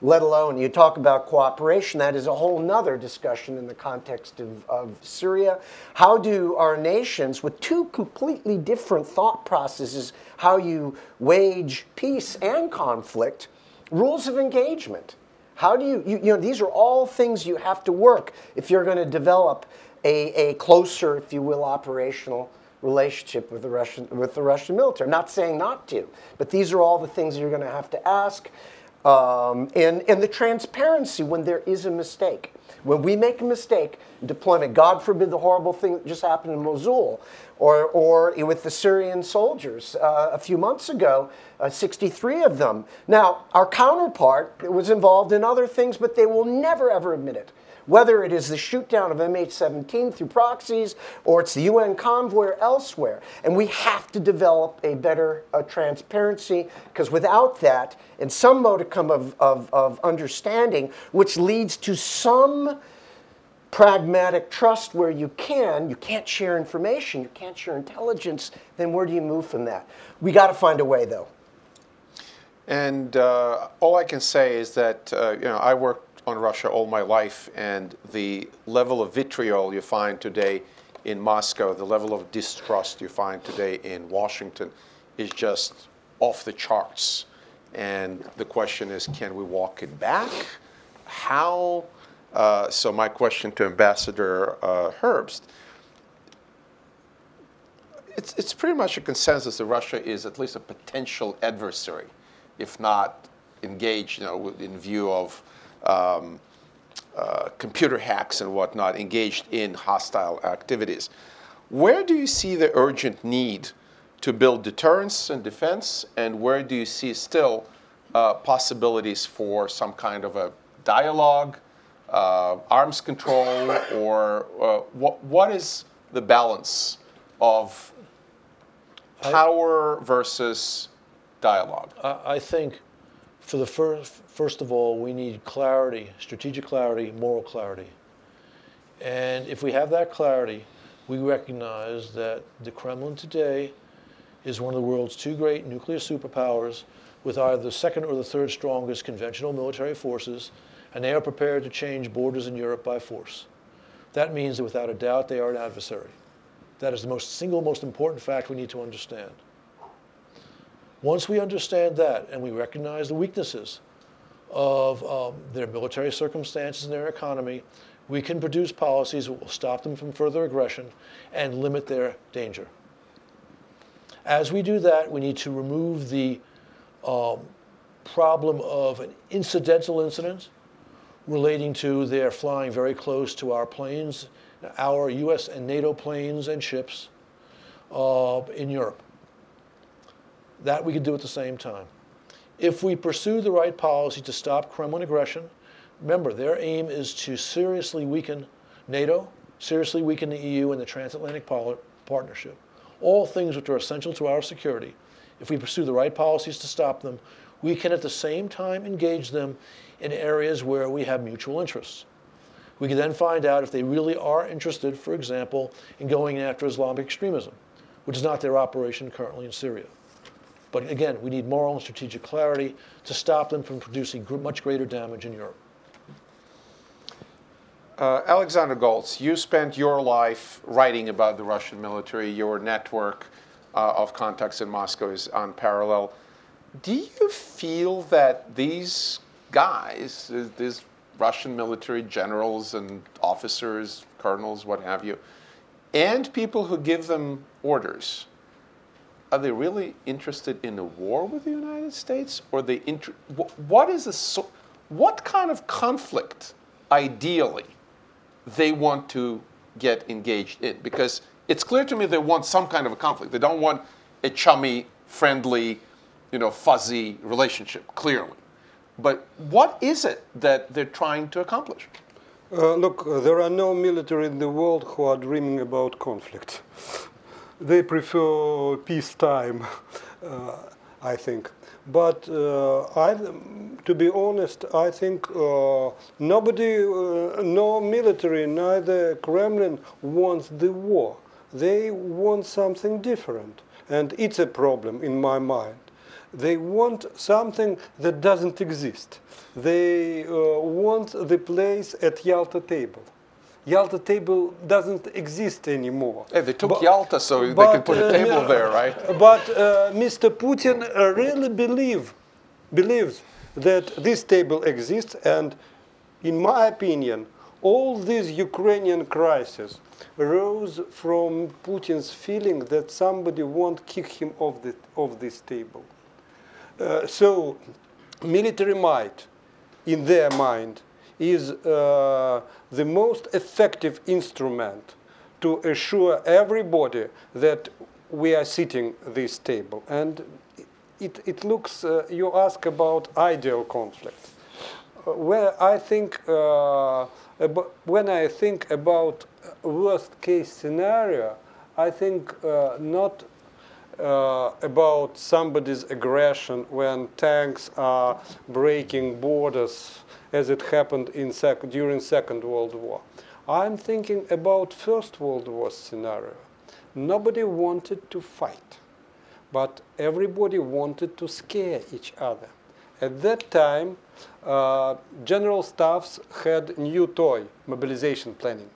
let alone you talk about cooperation that is a whole nother discussion in the context of, of syria how do our nations with two completely different thought processes how you wage peace and conflict rules of engagement how do you, you, you know, these are all things you have to work if you're going to develop a, a closer, if you will, operational relationship with the Russian with the Russian military. I'm not saying not to, but these are all the things you're going to have to ask. Um, and, and the transparency when there is a mistake. When we make a mistake deployment, God forbid the horrible thing that just happened in Mosul, or, or with the Syrian soldiers uh, a few months ago, uh, 63 of them. Now, our counterpart was involved in other things, but they will never ever admit it whether it is the shootdown of MH17 through proxies or it's the UN convoy or elsewhere. And we have to develop a better uh, transparency because without that, and some modicum of, of, of understanding, which leads to some pragmatic trust where you can, you can't share information, you can't share intelligence, then where do you move from that? We got to find a way though. And uh, all I can say is that uh, you know I worked on Russia all my life, and the level of vitriol you find today in Moscow, the level of distrust you find today in Washington, is just off the charts. And the question is, can we walk it back? How? Uh, so my question to Ambassador uh, Herbst. It's, it's pretty much a consensus that Russia is at least a potential adversary, if not engaged, you know, in view of um, uh, computer hacks and whatnot engaged in hostile activities. Where do you see the urgent need to build deterrence and defense, and where do you see still uh, possibilities for some kind of a dialogue, uh, arms control, or uh, what, what is the balance of power versus dialogue? I, think for the first, first of all, we need clarity, strategic clarity, moral clarity. And if we have that clarity, we recognize that the Kremlin today is one of the world's two great nuclear superpowers with either the second or the third strongest conventional military forces, and they are prepared to change borders in Europe by force. That means that without a doubt they are an adversary. That is the most single most important fact we need to understand. Once we understand that and we recognize the weaknesses of um, their military circumstances and their economy, we can produce policies that will stop them from further aggression and limit their danger. As we do that, we need to remove the um, problem of an incidental incident relating to their flying very close to our planes, our US and NATO planes and ships uh, in Europe. That we could do at the same time. If we pursue the right policy to stop Kremlin aggression, remember, their aim is to seriously weaken NATO, seriously weaken the EU and the transatlantic partnership. All things which are essential to our security. If we pursue the right policies to stop them, we can at the same time engage them in areas where we have mutual interests. We can then find out if they really are interested, for example, in going after Islamic extremism, which is not their operation currently in Syria. But again, we need moral and strategic clarity to stop them from producing much greater damage in Europe. Uh, Alexander Goltz, you spent your life writing about the Russian military. Your network uh, of contacts in Moscow is unparalleled. do you feel that these guys, these Russian military generals and officers, colonels, what have you, and people who give them orders, are they really interested in a war with the United States, or they inter- what is the what kind of conflict, ideally, they want to get engaged in? Because it's clear to me they want some kind of a conflict. They don't want a chummy, friendly, you know, fuzzy relationship. Clearly, but what is it that they're trying to accomplish? Uh, look, uh, there are no military in the world who are dreaming about conflict. They prefer peacetime, uh, I think. But uh, I, to be honest, I think uh, nobody, uh, no military, neither Kremlin wants the war. They want something different. And it's a problem in my mind. They want something that doesn't exist. They uh, want the place at Yalta table. Yalta table doesn't exist anymore. Hey, they took But- Yalta so they but, can put a uh, table there, right? But uh, Mr. Putin really believe, believes that this table exists, and in my opinion, all this Ukrainian crisis arose from Putin's feeling that somebody won't kick him off, the, off this table. Uh, so, military might, in their mind, is uh, the most effective instrument to assure everybody that we are sitting this table. And it, it looks, uh, you ask about ideal conflict. Uh, where I think, uh, abo- when I think about worst case scenario, I think uh, not uh, about somebody's aggression when tanks are breaking borders as it happened in sec- during Second World War. I'm thinking about First World War scenario. Nobody wanted to fight, but everybody wanted to scare each other. At that time, uh, general staffs had new toy, mobilization planning.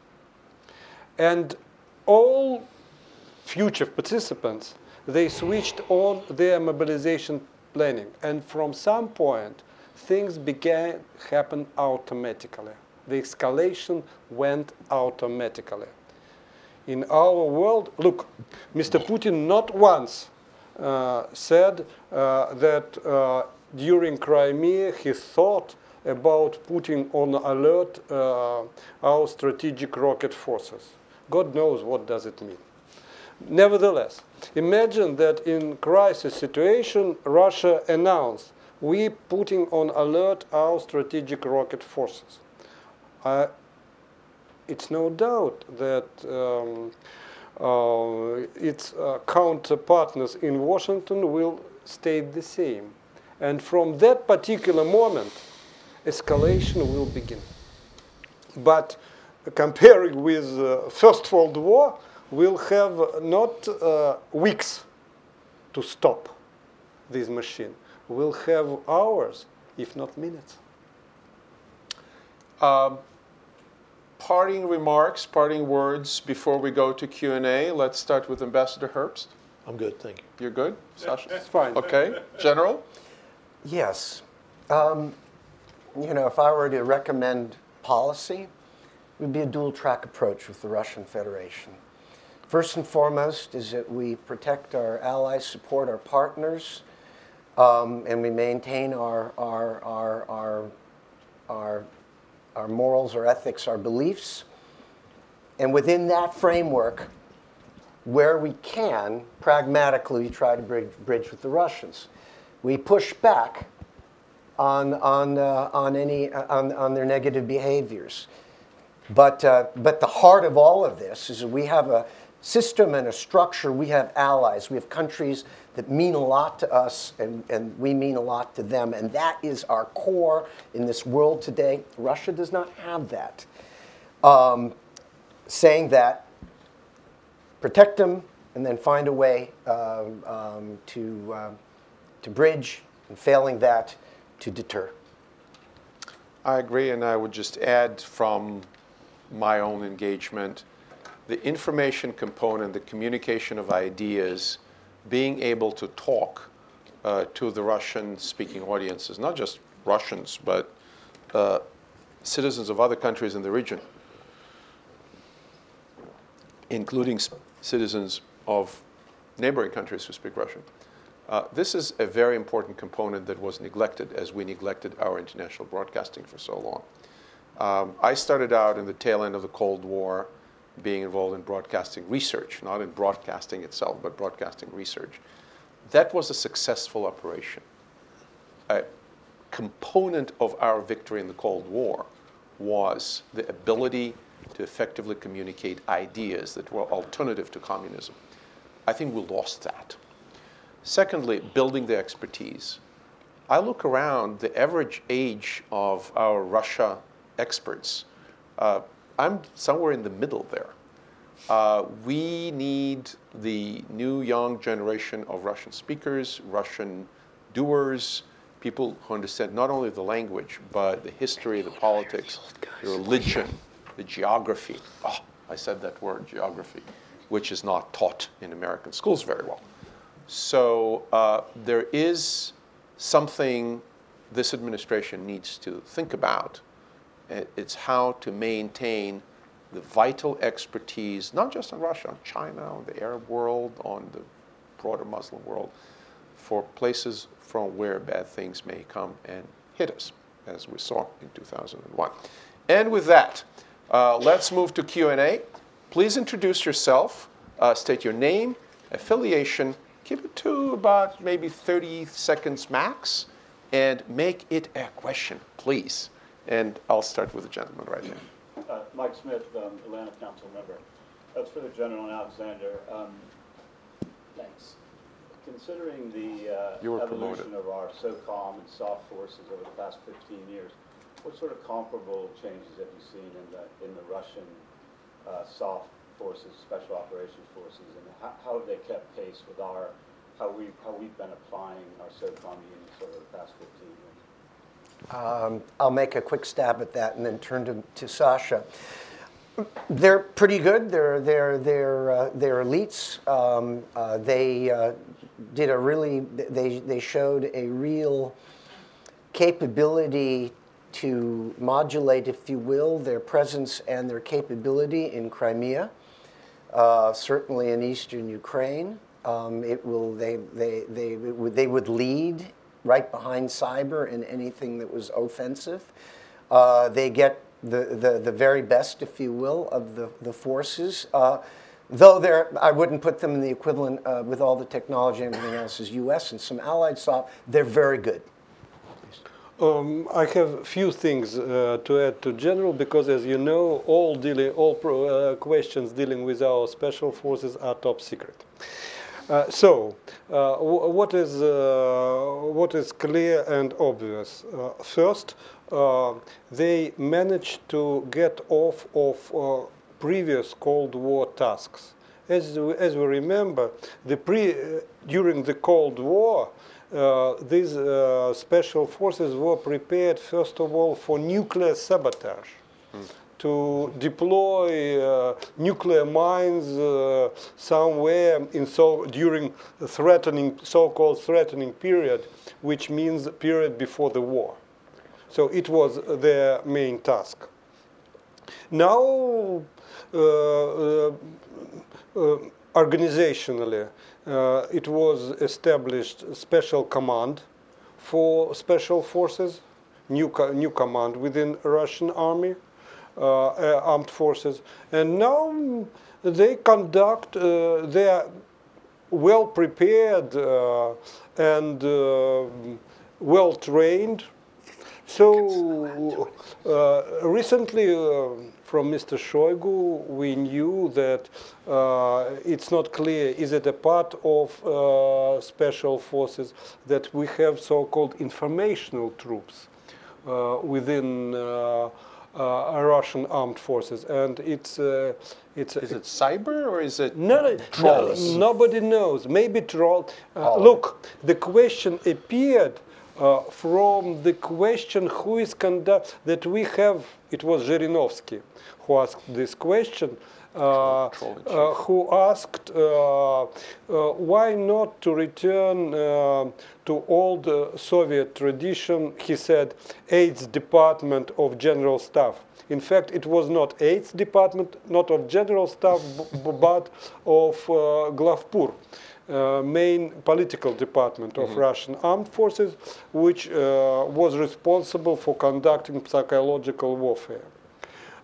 And all future participants, they switched on their mobilization planning. And from some point, things began happen automatically. The escalation went automatically. In our world, look, Mr. Putin not once uh, said uh, that uh, during Crimea he thought about putting on alert uh, our strategic rocket forces. God knows what does it mean. Nevertheless, imagine that in crisis situation, Russia announced we putting on alert our strategic rocket forces. Uh, it's no doubt that um, uh, its uh, counterpartners in Washington will stay the same. And from that particular moment, escalation will begin. But comparing with uh, First World War, we'll have not uh, weeks to stop this machine. We'll have hours, if not minutes. Um, parting remarks, parting words before we go to Q&A. Let's start with Ambassador Herbst. I'm good, thank you. You're good, Sasha? That's fine. Okay, General? Yes. Um, you know, if I were to recommend policy, it would be a dual track approach with the Russian Federation. First and foremost is that we protect our allies, support our partners, um, and we maintain our, our, our, our, our, our morals, our ethics, our beliefs. And within that framework, where we can, pragmatically, try to bridge, bridge with the Russians. We push back on, on, uh, on, any, on, on their negative behaviors. But, uh, but the heart of all of this is we have a system and a structure. We have allies. We have countries that mean a lot to us, and, and we mean a lot to them. And that is our core in this world today. Russia does not have that. Um, saying that, protect them, and then find a way um, um, to, um, to bridge, and failing that, to deter. I agree, and I would just add from my own engagement the information component, the communication of ideas, being able to talk uh, to the Russian speaking audiences, not just Russians, but uh, citizens of other countries in the region, including s- citizens of neighboring countries who speak Russian. Uh, this is a very important component that was neglected as we neglected our international broadcasting for so long. Um, I started out in the tail end of the Cold War being involved in broadcasting research, not in broadcasting itself, but broadcasting research. That was a successful operation. A component of our victory in the Cold War was the ability to effectively communicate ideas that were alternative to communism. I think we lost that. Secondly, building the expertise. I look around the average age of our Russia experts. Uh, I'm somewhere in the middle there. Uh, we need the new young generation of Russian speakers, Russian doers, people who understand not only the language, but the history, the politics, the religion, the geography. Oh, I said that word, geography, which is not taught in American schools very well. So uh, there is something this administration needs to think about. It- It's how to maintain the vital expertise, not just on Russia, on China, on the Arab world, on the broader Muslim world, for places from where bad things may come and hit us, as we saw in 2001. And with that, uh, let's move to Q&A. Please introduce yourself, uh, state your name, affiliation, keep it to about maybe 30 seconds max, and make it a question, please. And I'll start with the gentleman right there. Uh, Mike Smith, um, Atlantic Council member. That's for the General and Alexander. Um, Thanks. Considering the uh, evolution promoted. of our SOCOM and soft forces over the past 15 years, what sort of comparable changes have you seen in the, in the Russian uh, soft forces, special operations forces, and how, how have they kept pace with our, how we, how we've been applying our SOCOM units over the past 15 years? Um, I'll make a quick stab at that and then turn to, to Sasha. They're pretty good. They're they're they're uh, they're elites. Um, uh, they uh, did a really they they showed a real capability to modulate, if you will, their presence and their capability in Crimea. Uh, certainly in eastern Ukraine. Um, it will, they, they, they, they would lead right behind cyber and anything that was offensive. Uh, they get the, the, the very best, if you will, of the, the forces. Uh, though they're, I wouldn't put them in the equivalent uh, with all the technology and everything else as US and some allied soft, they're very good. Um, I have a few things uh, to add to general because, as you know, all dealing, all pro, uh, questions dealing with our special forces are top secret. Uh, so, uh, what is uh, what is clear and obvious? Uh, first, uh, they managed to get off of uh, previous Cold War tasks. As, we- as we remember, the pre, during the Cold War, these special forces were prepared, first of all, for nuclear sabotage. To deploy uh, nuclear mines uh, somewhere in so during threatening, so-called threatening period, which means period before the war. So it was their main task. Now, uh, uh, uh, organizationally, uh, it was established a special command for special forces, new, co- new command within Russian army, armed forces, and now they conduct, uh, they are well prepared uh, and uh, well trained so uh, recently, uh, from Mr. Shoigu, we knew that uh, it's not clear is it a part of uh, special forces that we have so-called informational troops uh, within uh, Russian armed forces, and it's uh, it's Is it cyber or is it no, trolls? no, nobody knows. Maybe troll. Uh, look, the question appeared uh, from the question who is conduct that we have it was Zhirinovsky who asked this question. Uh, uh, who asked uh, uh, why not to return to old Soviet tradition, he said, AIDS Department of General Staff. In fact, it was not AIDS Department, not of General Staff, but of Glavpur, uh, main political department of Russian armed forces, which uh, was responsible for conducting psychological warfare.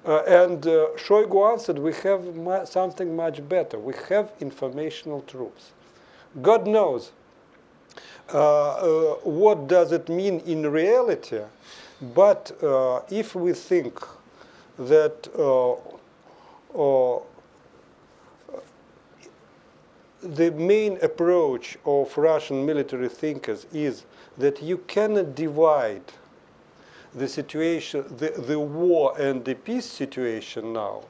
Uh, and uh, Shoigu answered, we have mu- something much better. We have informational troops. God knows uh, uh, what does it mean in reality, but uh, if we think that uh, the main approach of Russian military thinkers is that you cannot divide the situation, the, the war and the peace situation now.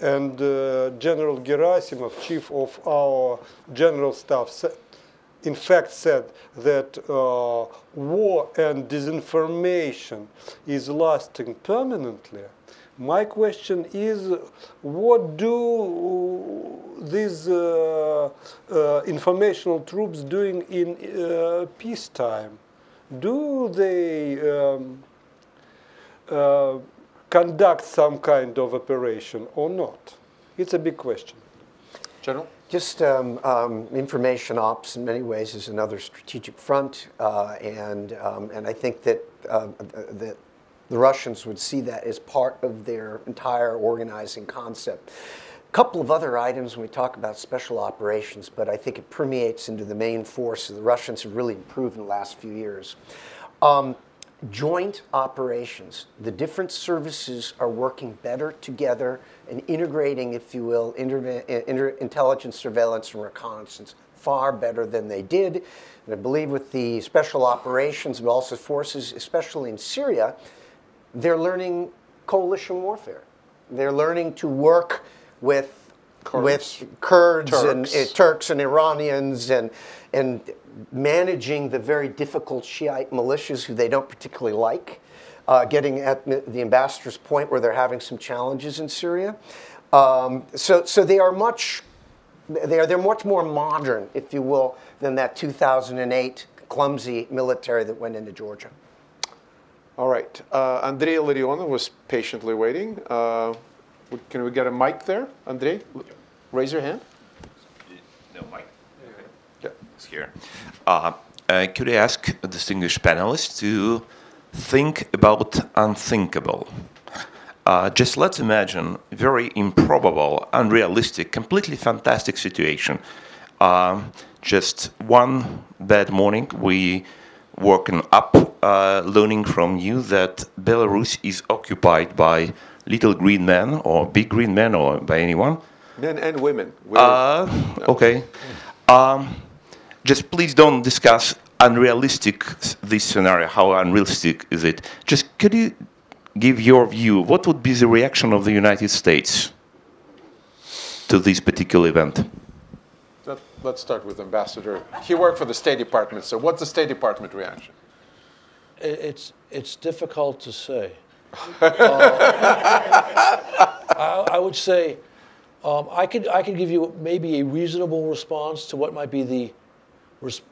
And uh, General Gerasimov, chief of our general staff, in fact said that uh, war and disinformation is lasting permanently. My question is, what do these uh, uh, informational troops doing in uh, peacetime? Do they um, uh, conduct some kind of operation or not? It's a big question. General? Just um, um, information ops in many ways is another strategic front, uh, and um, and I think that uh, that the Russians would see that as part of their entire organizing concept. A couple of other items when we talk about special operations, but I think it permeates into the main force. The Russians have really improved in the last few years. Um, joint operations. The different services are working better together and integrating, if you will, interve- inter- intelligence, surveillance, and reconnaissance far better than they did. And I believe with the special operations, but also forces, especially in Syria, they're learning coalition warfare. They're learning to work with Kurds. with Kurds and Turks. uh, Turks and Iranians and and managing the very difficult Shiite militias who they don't particularly like, uh, getting at the ambassador's point where they're having some challenges in Syria. Um, so so they are much they are they're much more modern, if you will, than that 2008 clumsy military that went into Georgia. All right. Uh, Andrei Illarionov was patiently waiting. Uh, can we get a mic there? Andrei, l- raise your hand. No, Mike. Yeah. It's here. Uh, uh, could I ask a distinguished panelists to think about unthinkable? Uh, just let's imagine very improbable, unrealistic, completely fantastic situation. Um, just one bad morning, we woken up uh, learning from you that Belarus is occupied by little green men or big green men or by anyone. Men and women. We're- Uh, okay. Um, just please don't discuss unrealistic this scenario. How unrealistic is it? Just could you give your view? What would be the reaction of the United States to this particular event? Let, let's start with Ambassador. He worked for the State Department, so what's the State Department reaction? It's, it's difficult to say. Uh, I, I would say, um, I could, I could give you maybe a reasonable response to what might be the,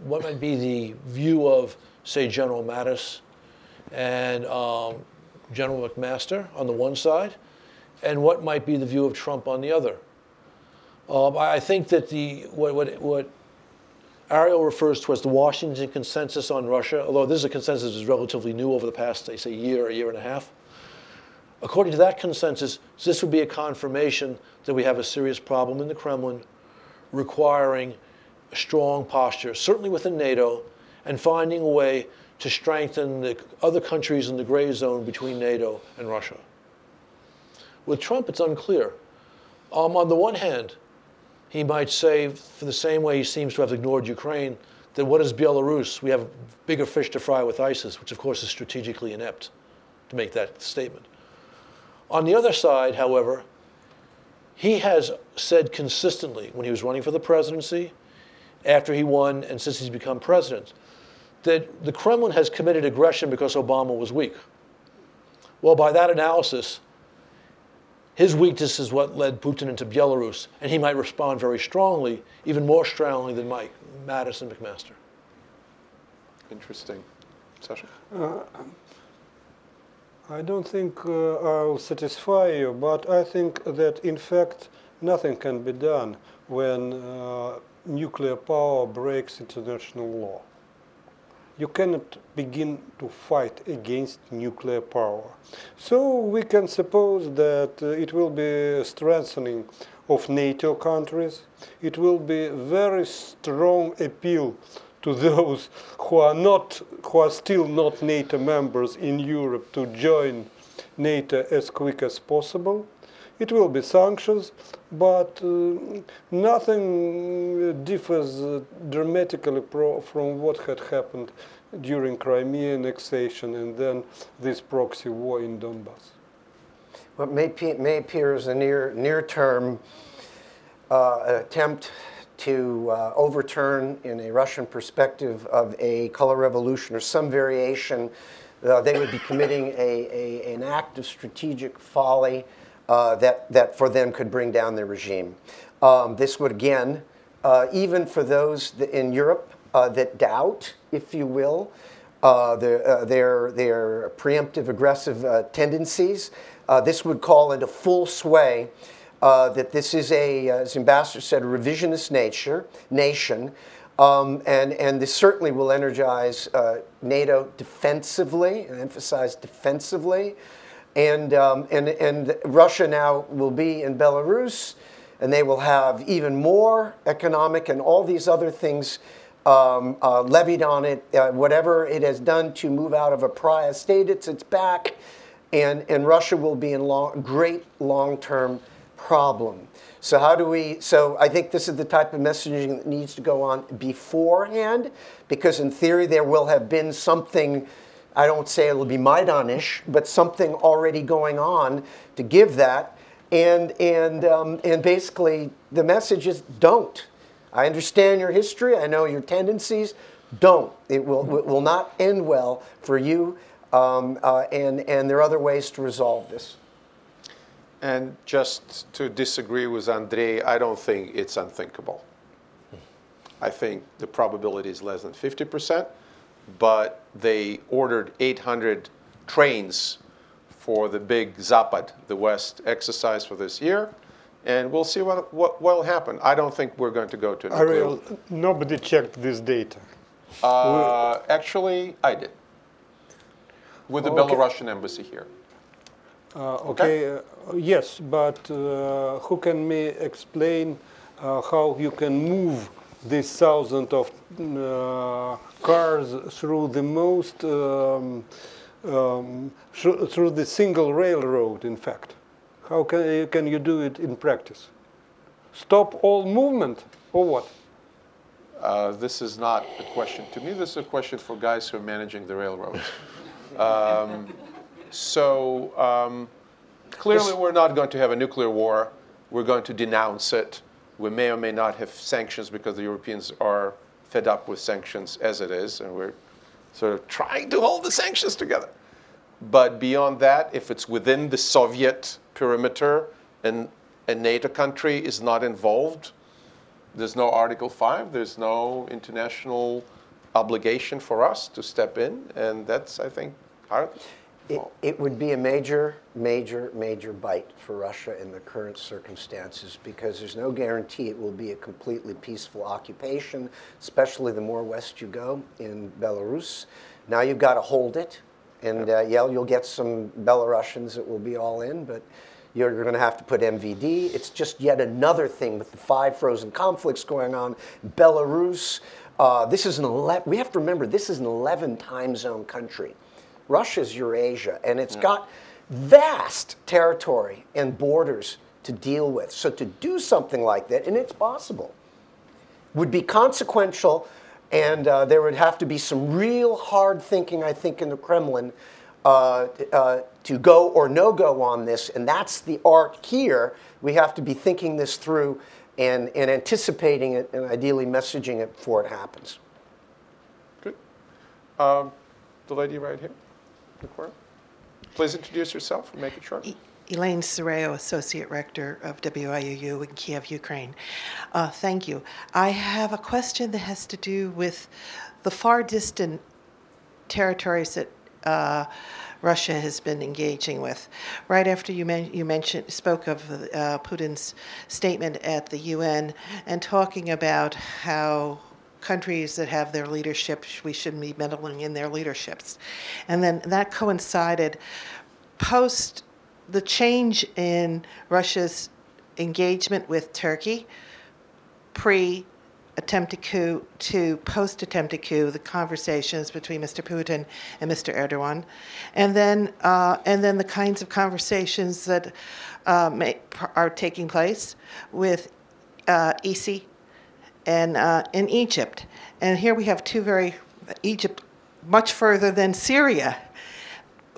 what might be the view of, say, General Mattis and um, General McMaster on the one side, and what might be the view of Trump on the other. Um, I I think that the what, what, what Ariel refers to as the Washington consensus on Russia, although this is a consensus that is relatively new over the past, say, year, a year and a half. According to that consensus, this would be a confirmation that we have a serious problem in the Kremlin requiring a strong posture, certainly within NATO, and finding a way to strengthen the other countries in the gray zone between NATO and Russia. With Trump, it's unclear. Um, on the one hand, he might say, for the same way he seems to have ignored Ukraine, that what is Belarus? We have bigger fish to fry with ISIS, which of course is strategically inept to make that statement. On the other side, however, he has said consistently when he was running for the presidency, after he won, and since he's become president, that the Kremlin has committed aggression because Obama was weak. Well, by that analysis, his weakness is what led Putin into Belarus, and he might respond very strongly, even more strongly than Mike Mattis and McMaster. Interesting. Sasha? Uh, I don't think uh, I'll satisfy you, but I think that in fact nothing can be done when uh, nuclear power breaks international law. You cannot begin to fight against nuclear power. So we can suppose that uh, it will be a strengthening of NATO countries. It will be very strong appeal to those who are not, who are still not NATO members in Europe to join NATO as quick as possible. It will be sanctions, but uh, nothing differs uh, dramatically from what had happened during Crimea annexation and then this proxy war in Donbass. What may, may appear as a near, near-term uh, attempt to uh, overturn, in a Russian perspective, of a color revolution or some variation, uh, they would be committing a, a, an act of strategic folly uh, that, that for them could bring down their regime. Um, this would again, uh, even for those in Europe uh, that doubt, if you will, uh, their, their, their preemptive aggressive tendencies, this would call into full sway uh, that this is a, uh, as Ambassador said, a revisionist nature, nation. Um, and, and this certainly will energize uh, NATO defensively, and emphasize defensively. And, um, and, and Russia now will be in Belarus, and they will have even more economic and all these other things um, uh, levied on it. Uh, whatever it has done to move out of a prior state, it's its back. And, and Russia will be in long, great long term problem. So, how do we? So, I think this is the type of messaging that needs to go on beforehand, because in theory, there will have been something. I don't say it'll be Maidanish, but something already going on to give that. And, and, um, and basically, the message is don't. I understand your history, I know your tendencies. Don't. It will, it will not end well for you, um, uh, and, and there are other ways to resolve this. And just to disagree with Andrei, I don't think it's unthinkable. I think the probability is less than 50%, but they ordered 800 trains for the big Zapad, the West exercise for this year, and we'll see what, what will happen. I don't think we're going to go to nuclear. Ariel, nobody checked this data. Uh, actually, I did. With the Okay. Belarusian embassy here. Uh, okay, uh, yes, but uh, who can me explain uh, how you can move these thousands of uh, cars through the most um, um, through, through the single railroad? In fact, how can can you do it in practice? Stop all movement or what? Uh, this is not a question to me. This is a question for guys who are managing the railroads. um, so um, clearly, we're not going to have a nuclear war. We're going to denounce it. We may or may not have sanctions because the Europeans are fed up with sanctions as it is, and we're sort of trying to hold the sanctions together. But beyond that, if it's within the Soviet perimeter and a NATO country is not involved, there's no Article 5, there's no international obligation for us to step in, and that's, I think, our. It, it would be a major, major, major bite for Russia in the current circumstances because there's no guarantee it will be a completely peaceful occupation, especially the more west you go in Belarus. Now you've got to hold it, and uh, yeah, you'll get some Belarusians that will be all in, but you're, you're going to have to put MVD. It's just yet another thing with the five frozen conflicts going on. Belarus. Uh, this is an 11, we have to remember this is an 11 time zone country. Russia's Eurasia, and it's got vast territory and borders to deal with. So to do something like that, and it's possible, would be consequential, and uh, there would have to be some real hard thinking, I think, in the Kremlin uh, uh, to go or no go on this. And that's the art here. We have to be thinking this through and, and anticipating it and ideally messaging it before it happens. Good. Um, the lady right here, the corner. Please introduce yourself and make it short. Elaine Sereo, Associate Rector of WIUU in Kiev, Ukraine. Uh, thank you. I have a question that has to do with the far distant territories that uh, Russia has been engaging with. Right after you, men- you mentioned spoke of uh, Putin's statement at the UN and talking about how countries that have their leadership we shouldn't be meddling in their leaderships, and then that coincided post the change in Russia's engagement with Turkey pre attempted coup to post attempted coup, the conversations between Mr. Putin and Mr. Erdogan, and then uh, and then the kinds of conversations that uh, may, are taking place with uh, EC and uh, in Egypt. And here we have two very Egypt much further than Syria.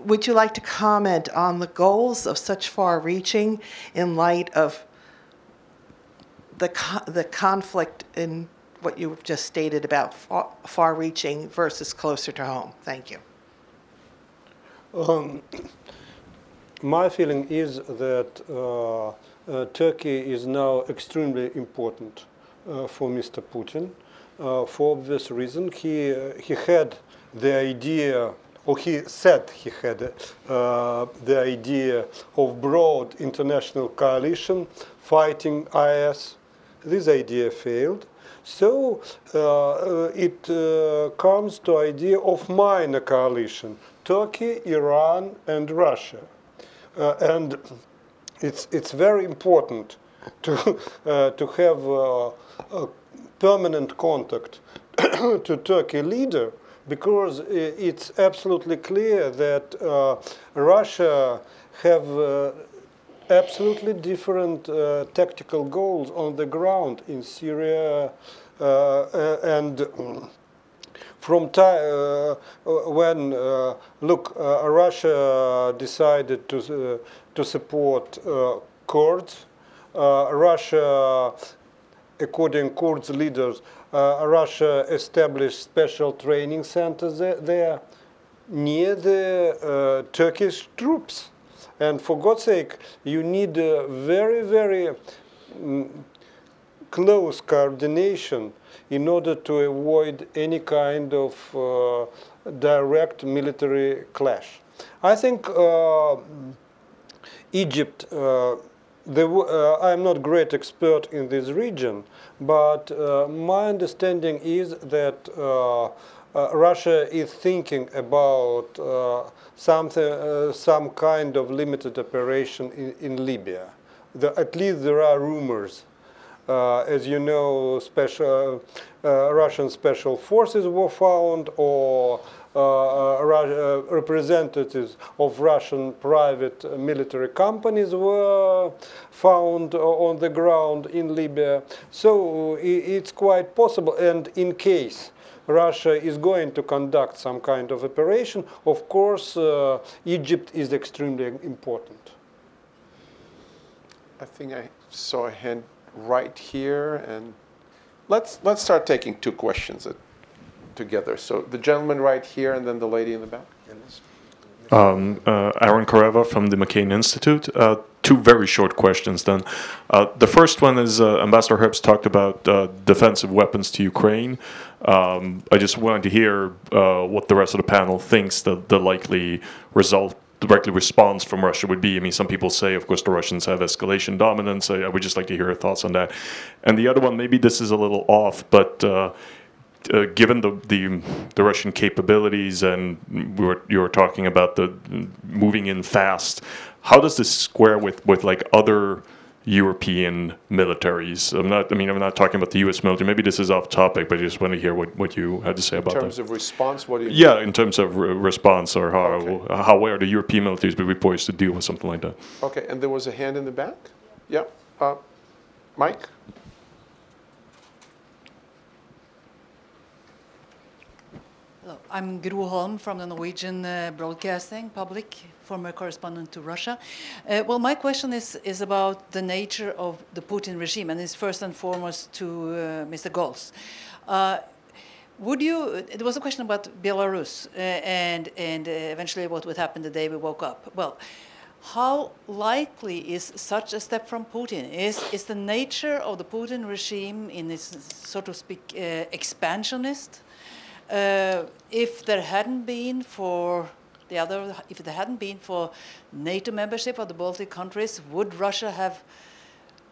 Would you like to comment on the goals of such far-reaching in light of the, co- the conflict in what you've just stated about far, far-reaching versus closer to home. Thank you. Um, my feeling is that uh, uh, Turkey is now extremely important for Mr. Putin. Uh, for obvious reason, he uh, he had the idea, or he said he had uh, the idea of broad international coalition fighting IS. This idea failed. So uh, uh, it uh, comes to idea of minor coalition: Turkey, Iran, and Russia. Uh, and it's it's very important to uh, to have uh, a permanent contact to Turkey leader because it's absolutely clear that uh, Russia have uh, absolutely different uh, tactical goals on the ground in Syria uh, uh, and from time uh, when look Russia decided to to support Kurds Russia according Kurds leaders uh, Russia established special training centers there, near the uh, Turkish troops and for God's sake you need very very mm, close coordination in order to avoid any kind of uh, direct military clash. I think uh, Egypt, uh, the, uh, I'm not great expert in this region, but uh, my understanding is that uh, uh, Russia is thinking about uh, something, uh, some kind of limited operation in, in Libya. The, at least there are rumors. As you know, special Russian special forces were found, or representatives of Russian private uh, military companies were found uh, on the ground in Libya. So it's quite possible. And in case Russia is going to conduct some kind of operation, of course, uh, Egypt is extremely important. I think I saw a hand right here, and let's let's start taking two questions at, together. So the gentleman right here, and then the lady in the back. Um, uh, Aaron Kareva from the McCain Institute. Uh, two very short questions then. Uh, the first one is uh, Ambassador Herbst talked about uh, defensive weapons to Ukraine. Um, I just wanted to hear uh, what the rest of the panel thinks the, the likely result, directly response from Russia would be. I mean, some people say, of course, the Russians have escalation dominance. I, I would just like to hear your thoughts on that. And the other one, maybe this is a little off, but uh, uh, given the, the the Russian capabilities and we were you were talking about the moving in fast, how does this square with with like other European militaries? I'm not. I mean, I'm not talking about the U.S. military. Maybe this is off topic, but I just want to hear what, what you had to say In about terms that. of response, what do you? yeah, in terms of re- response or how Okay. how are the European militaries be poised to deal with something like that? Okay, and there was a hand in the back. Yeah, uh, Mike. Hello, I'm Gro Holm from the Norwegian uh, Broadcasting Public, former correspondent to Russia. Uh, well, my question is, is about the nature of the Putin regime, and it's first and foremost to uh, Mr. Goltz. Uh, Would you? There was a question about Belarus uh, and and uh, eventually what would happen the day we woke up. Well, how likely is such a step from Putin? Is is the nature of the Putin regime in its so to speak uh, expansionist? Uh, if there hadn't been for the other, if there hadn't been for NATO membership of the Baltic countries, would Russia have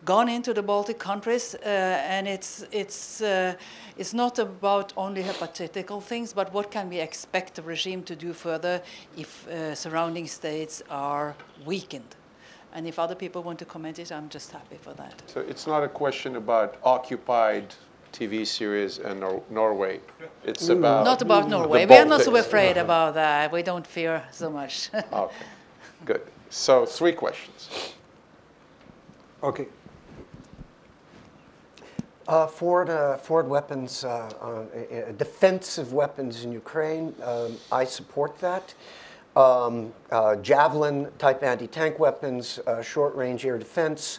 gone into the Baltic countries? Uh, and it's it's uh, it's not about only hypothetical things, but what can we expect the regime to do further if uh, surrounding states are weakened? And if other people want to comment it, I'm just happy for that. So it's not a question about occupied TV series in Nor- Norway. It's about Not about Norway. We are not so Baltics. afraid about that. We don't fear so much. Okay, good. So three questions. Okay. Uh, Ford, uh, Ford weapons, uh, uh, uh, defensive weapons in Ukraine, um, I support that. Um, uh, Javelin type anti tank weapons, uh, short range air defense,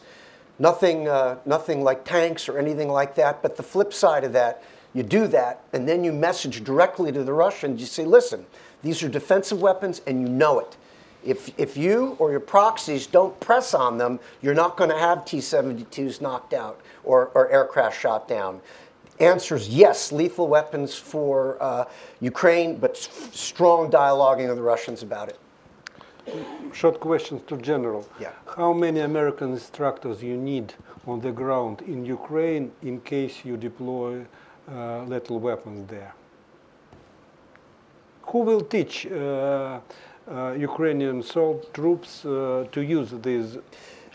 nothing, uh, nothing like tanks or anything like that. But the flip side of that, you do that, and then you message directly to the Russians. You say, listen, these are defensive weapons, and you know it. If, if you or your proxies don't press on them, you're not going to have T 72s knocked out or, or aircraft shot down. Answers yes, lethal weapons for uh, Ukraine, but s- strong dialoguing of the Russians about it. Short questions to General. Yeah. How many American instructors you need on the ground in Ukraine in case you deploy uh, lethal weapons there? Who will teach uh, uh, Ukrainian sol- troops uh, to use these?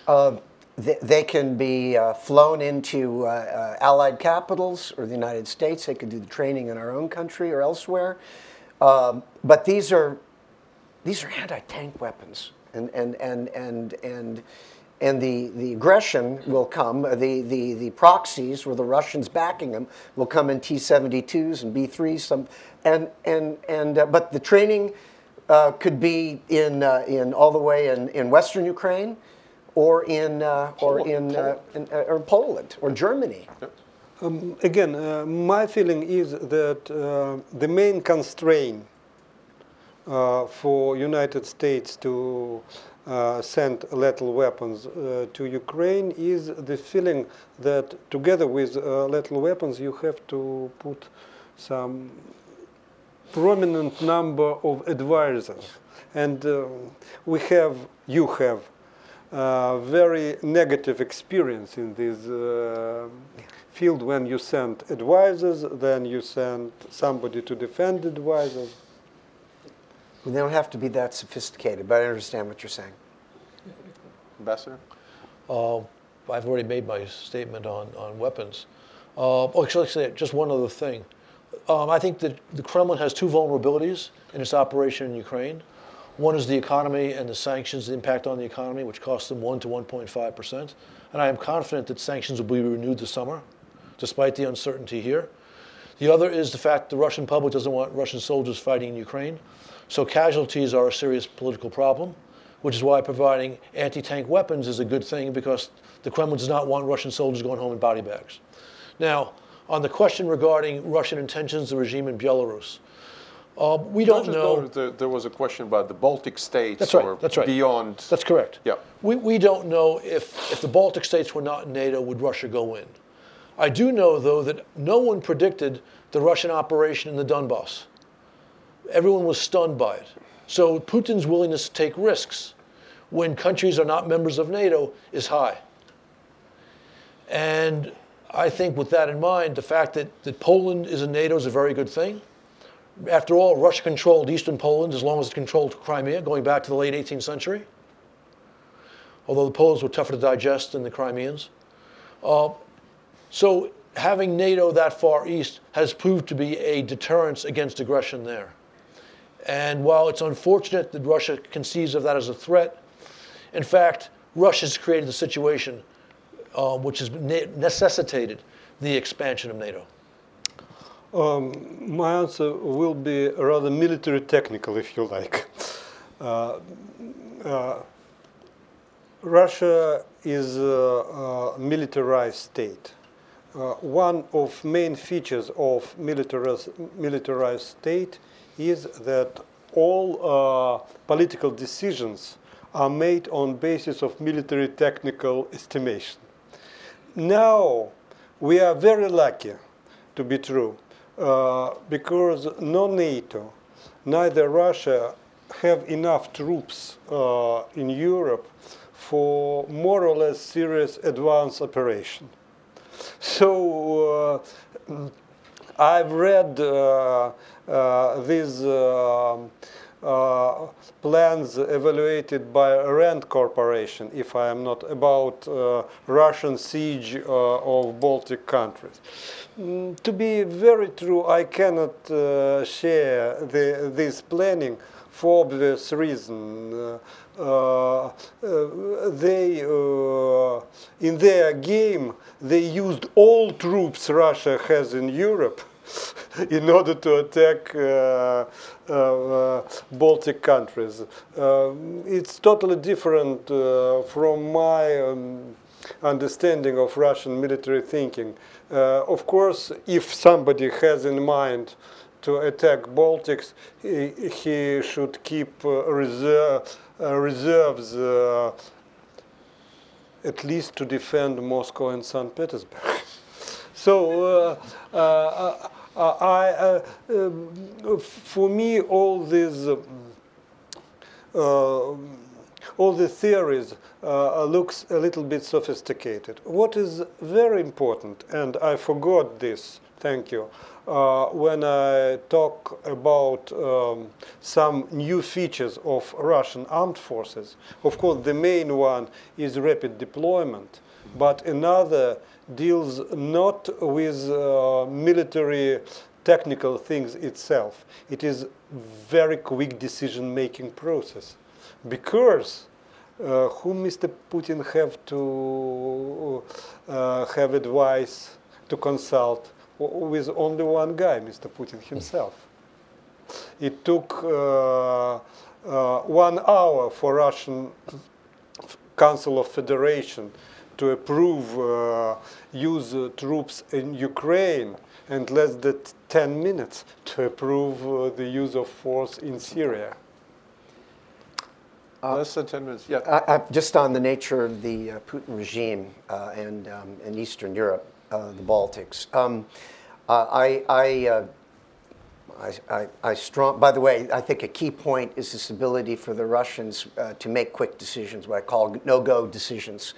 Uh, they, they can be uh, flown into uh, uh, allied capitals or the United States. They could do the training in our own country or elsewhere. Um, but these are these are anti-tank weapons, and and and and and and the, the aggression will come. uh, The, the the proxies, or the Russians backing them, will come in T-72s and B-3s. Some, and and and uh, but the training uh, could be in uh, in all the way in, in Western Ukraine, or in uh, or Poland, in, uh, in uh, or Poland or Germany. Um, again, uh, my feeling is that uh, the main constraint for United States to uh, send lethal weapons uh, to Ukraine is the feeling that together with uh, lethal weapons you have to put some prominent number of advisors. And uh, we have, you have, uh, very negative experience in this uh, field when you send advisors, then you send somebody to defend advisors. They don't have to be that sophisticated, but I understand what you're saying. Ambassador? Uh, I've already made my statement on, on weapons. Uh, oh, actually, say just one other thing. Um, I think that the Kremlin has two vulnerabilities in its operation in Ukraine. One is the economy and the sanctions, the impact on the economy, which costs them 1 to 1.5 percent. And I am confident that sanctions will be renewed this summer, despite the uncertainty here. The other is the fact the Russian public doesn't want Russian soldiers fighting in Ukraine. So casualties are a serious political problem, which is why providing anti-tank weapons is a good thing because the Kremlin does not want Russian soldiers going home in body bags. Now, on the question regarding Russian intentions, the regime in Belarus, uh, we don't know. there was a question about the Baltic states That's right, or that's right. beyond. That's correct. Yeah. We, we don't know if, if the Baltic states were not in NATO, would Russia go in? I do know, though, that no one predicted the Russian operation in the Donbass. Everyone was stunned by it. So Putin's willingness to take risks when countries are not members of NATO is high. And I think with that in mind, the fact that, that Poland is in NATO is a very good thing. After all, Russia controlled eastern Poland as long as it controlled Crimea, going back to the late 18th century. Although the Poles were tougher to digest than the Crimeans. Uh, so having NATO that far east has proved to be a deterrence against aggression there. And while it's unfortunate that Russia conceives of that as a threat, in fact, Russia's created the situation uh, which has necessitated the expansion of NATO. Um, my answer will be rather military technical, if you like. Uh, uh, Russia is a, a militarized state. uh, one of main features of militarized state is that all uh, political decisions are made on basis of military technical estimation. Now, we are very lucky to be true uh, because no NATO, neither Russia have enough troops uh, in Europe for more or less serious advance operation. So uh, I've read uh, uh, these uh, plans evaluated by Rand Corporation, if I am not, about Russian siege of Baltic countries. Mm, to be very true, I cannot share the, this planning for obvious reason. Uh, uh, they, uh, in their game, they used all troops Russia has in Europe in order to attack uh, uh, uh, Baltic countries. Um, it's totally different uh, from my um, understanding of Russian military thinking. Uh, of course, if somebody has in mind to attack Baltics, he, he should keep uh, reserve, reserves at least to defend Moscow and St. Petersburg. so uh, uh, uh, I, um, for me, all these all the theories uh, looks a little bit sophisticated. What is very important, and I forgot this, thank you, uh, when I talk about um, some new features of Russian armed forces. Of course, the main one is rapid deployment, but another deals not with uh, military technical things itself. It is very quick decision-making process because uh, whom Mr. Putin have to uh, have advice to consult with only one guy, Mr. Putin himself. It took uh, uh, one hour for Russian Council of Federation to approve uh, use uh, troops in Ukraine and less than 10 minutes to approve uh, the use of force in Syria. Less than 10 minutes, yeah. I, I, just on the nature of the uh, Putin regime uh, and um, in Eastern Europe, uh, the Baltics. Um, I, I, I, I, I, strong, by the way, I think a key point is this ability for the Russians to make quick decisions, what I call no-go decisions.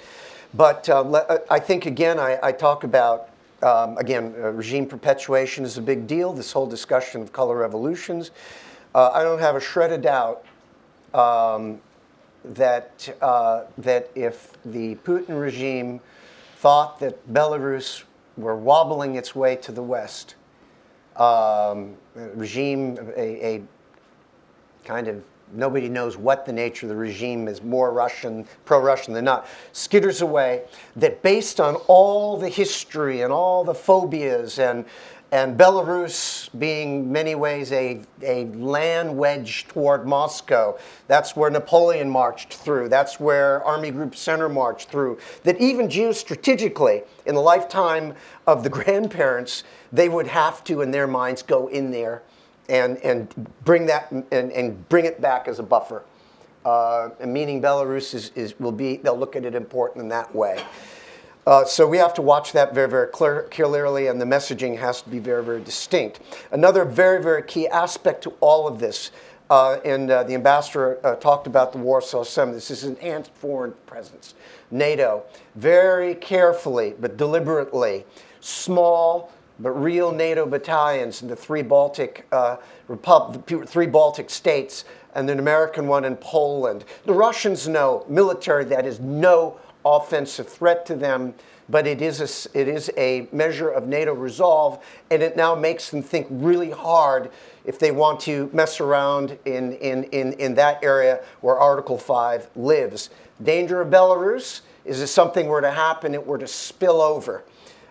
But uh, uh, I think, again, I, I talk about, um, again, uh, regime perpetuation is a big deal, this whole discussion of color revolutions. Uh, I don't have a shred of doubt um, that, uh, that if the Putin regime thought that Belarus were wobbling its way to the West, um, regime, a, a kind of nobody knows what the nature of the regime is, more Russian, pro-Russian than not, skitters away, that based on all the history and all the phobias and, and Belarus being many ways a, a land wedge toward Moscow, that's where Napoleon marched through, that's where Army Group Center marched through, that even geostrategically, in the lifetime of the grandparents, they would have to, in their minds, go in there and, and bring that and, and bring it back as a buffer. Uh, meaning Belarus is, is, will be, they'll look at it important in that way. Uh, so we have to watch that very, very clear, clearly, and the messaging has to be very, very distinct. Another very, very key aspect to all of this, uh, and uh, the ambassador uh, talked about the Warsaw Summit, this is enhanced foreign presence. NATO, very carefully but deliberately, small, but real NATO battalions in the three Baltic, uh, Repub- three Baltic states and an American one in Poland. The Russians know military that is no offensive threat to them, but it is a, it is a measure of NATO resolve, and it now makes them think really hard if they want to mess around in, in, in, in that area where Article 5 lives. Danger of Belarus is if something were to happen, it were to spill over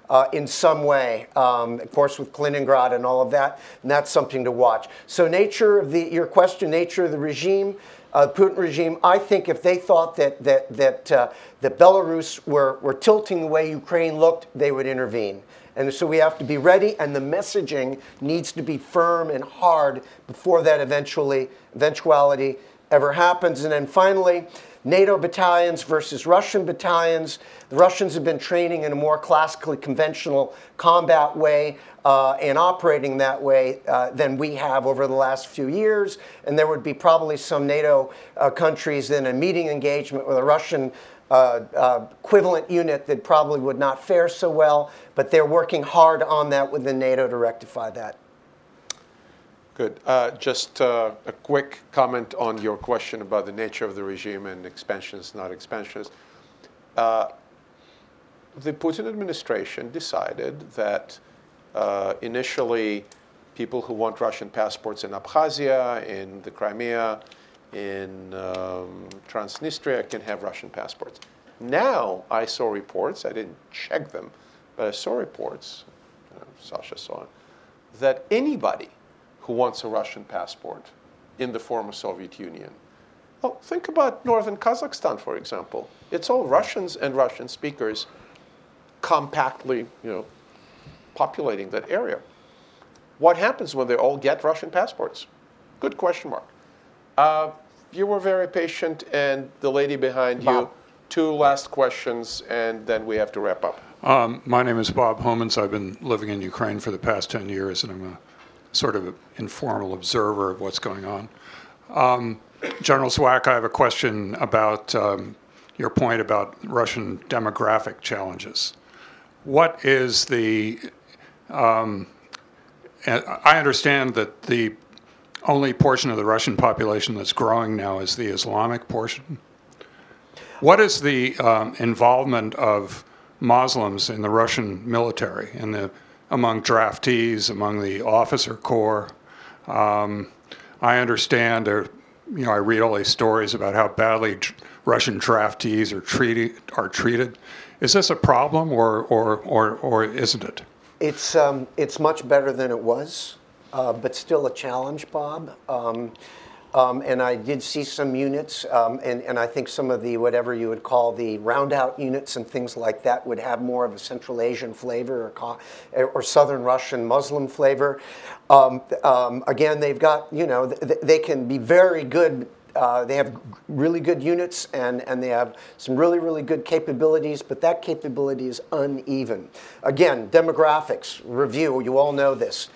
uh, in some way, um, of course, with Kaliningrad and all of that, and that's something to watch. So, nature of the, your question, nature of the regime, uh, Putin regime, I think if they thought that, that, that, uh, that Belarus were, were tilting the way Ukraine looked, they would intervene. And so we have to be ready, and the messaging needs to be firm and hard before that eventually, eventuality ever happens. And then finally, NATO battalions versus Russian battalions. The Russians have been training in a more classically conventional combat way uh, and operating that way uh, than we have over the last few years. And there would be probably some NATO uh, countries in a meeting engagement with a Russian uh, uh, equivalent unit that probably would not fare so well, but they're working hard on that within NATO to rectify that. Good. Uh, just uh, a quick comment on your question about the nature of the regime and expansions, not expansions. Uh, the Putin administration decided that uh, initially people who want Russian passports in Abkhazia, in the Crimea, in um, Transnistria can have Russian passports. Now I saw reports, I didn't check them, but I saw reports, uh, Sasha saw it, that anybody who wants a Russian passport in the former Soviet Union. Well, think about northern Kazakhstan, for example. It's all Russians and Russian speakers compactly, you know, populating that area. What happens when they all get Russian passports? Good question mark. Uh, you were very patient, and the lady behind Bob. you. Two last questions, and then we have to wrap up. Um, my name is Bob Homans. I've been living in Ukraine for the past 10 years, and I'm a sort of informal observer of what's going on. Um, General Zwack, I have a question about um, your point about Russian demographic challenges. What is the um, I understand that the only portion of the Russian population that's growing now is the Islamic portion. What is the um, involvement of Muslims in the Russian military, in the among draftees, among the officer corps? Um, I understand, or you know, I read all these stories about how badly Russian draftees are treated. Are treated. Is this a problem, or or or, or isn't it? It's, um, it's much better than it was, uh, but still a challenge, Bob. Um, um, and I did see some units, um, and, and I think some of the whatever you would call the roundout units and things like that would have more of a Central Asian flavor or, or Southern Russian Muslim flavor. Um, um, again, they've got, you know, th- they can be very good uh, they have really good units and, and they have some really, really good capabilities, but that capability is uneven. Again, demographics review, you all know this.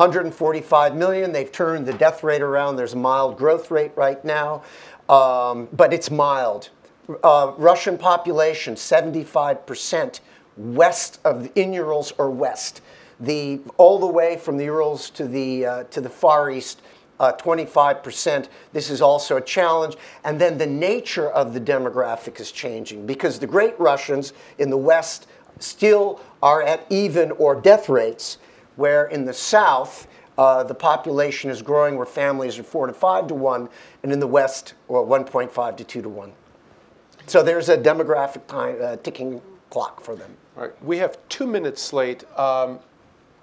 145 million, they've turned the death rate around. There's a mild growth rate right now, um, but it's mild. Uh, Russian population, 75% west of the in Urals or west. The, all the way from the Urals to the, uh, to the Far East, uh, 25%. This is also a challenge. And then the nature of the demographic is changing because the great Russians in the West still are at even or death rates, where in the South, uh, the population is growing where families are four to five to one, and in the West, well, 1.5 to two to one. So there's a demographic time, uh, ticking clock for them. All right, we have two minutes late. Um,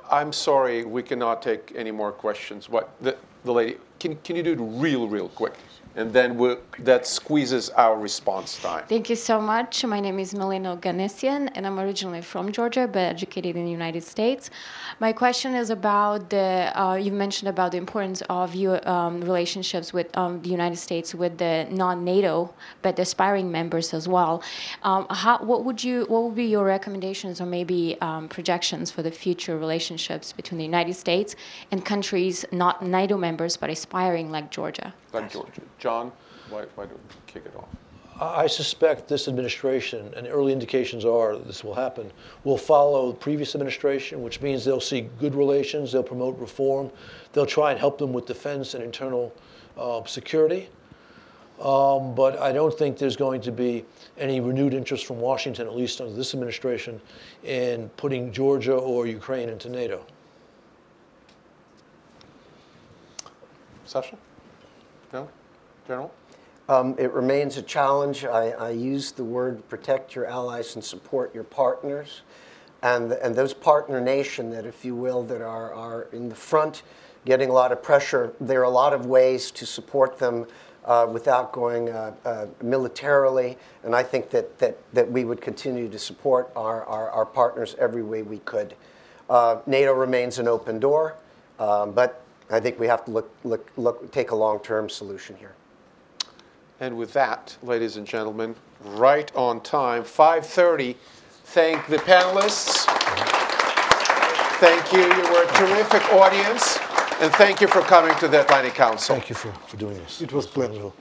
I'm sorry, we cannot take any more questions. What the, the lady? Can, can you do it real, real quick? And then that squeezes our response time. Thank you so much. My name is Melina Ganesian, and I'm originally from Georgia, but educated in the United States. My question is about the, uh, you mentioned about the importance of your um, relationships with um, the United States with the non-NATO, but aspiring members as well. Um, how, what would you, what would be your recommendations or maybe um, projections for the future relationships between the United States and countries not NATO members, but aspiring like Georgia? Like Georgia. John, why, why don't you kick it off? I I suspect this administration, and early indications are this will happen, will follow the previous administration, which means they'll see good relations, they'll promote reform, they'll try and help them with defense and internal uh, security. Um, but I don't think there's going to be any renewed interest from Washington, at least under this administration, in putting Georgia or Ukraine into NATO. Sasha? General? Um, it remains a challenge. I, I use the word protect your allies and support your partners. And, and those partner nation that, if you will, that are, are in the front getting a lot of pressure, there are a lot of ways to support them uh, without going uh, uh, militarily. And I think that, that, that we would continue to support our, our, our partners every way we could. Uh, NATO remains an open door, um, but I think we have to look, look, look, take a long-term solution here. And with that, ladies and gentlemen, right on time, 5:30. Thank the panelists. Thank you. You were a terrific audience. And thank you for coming to the Atlantic Council. Thank you for, for doing this. It was pleasurable.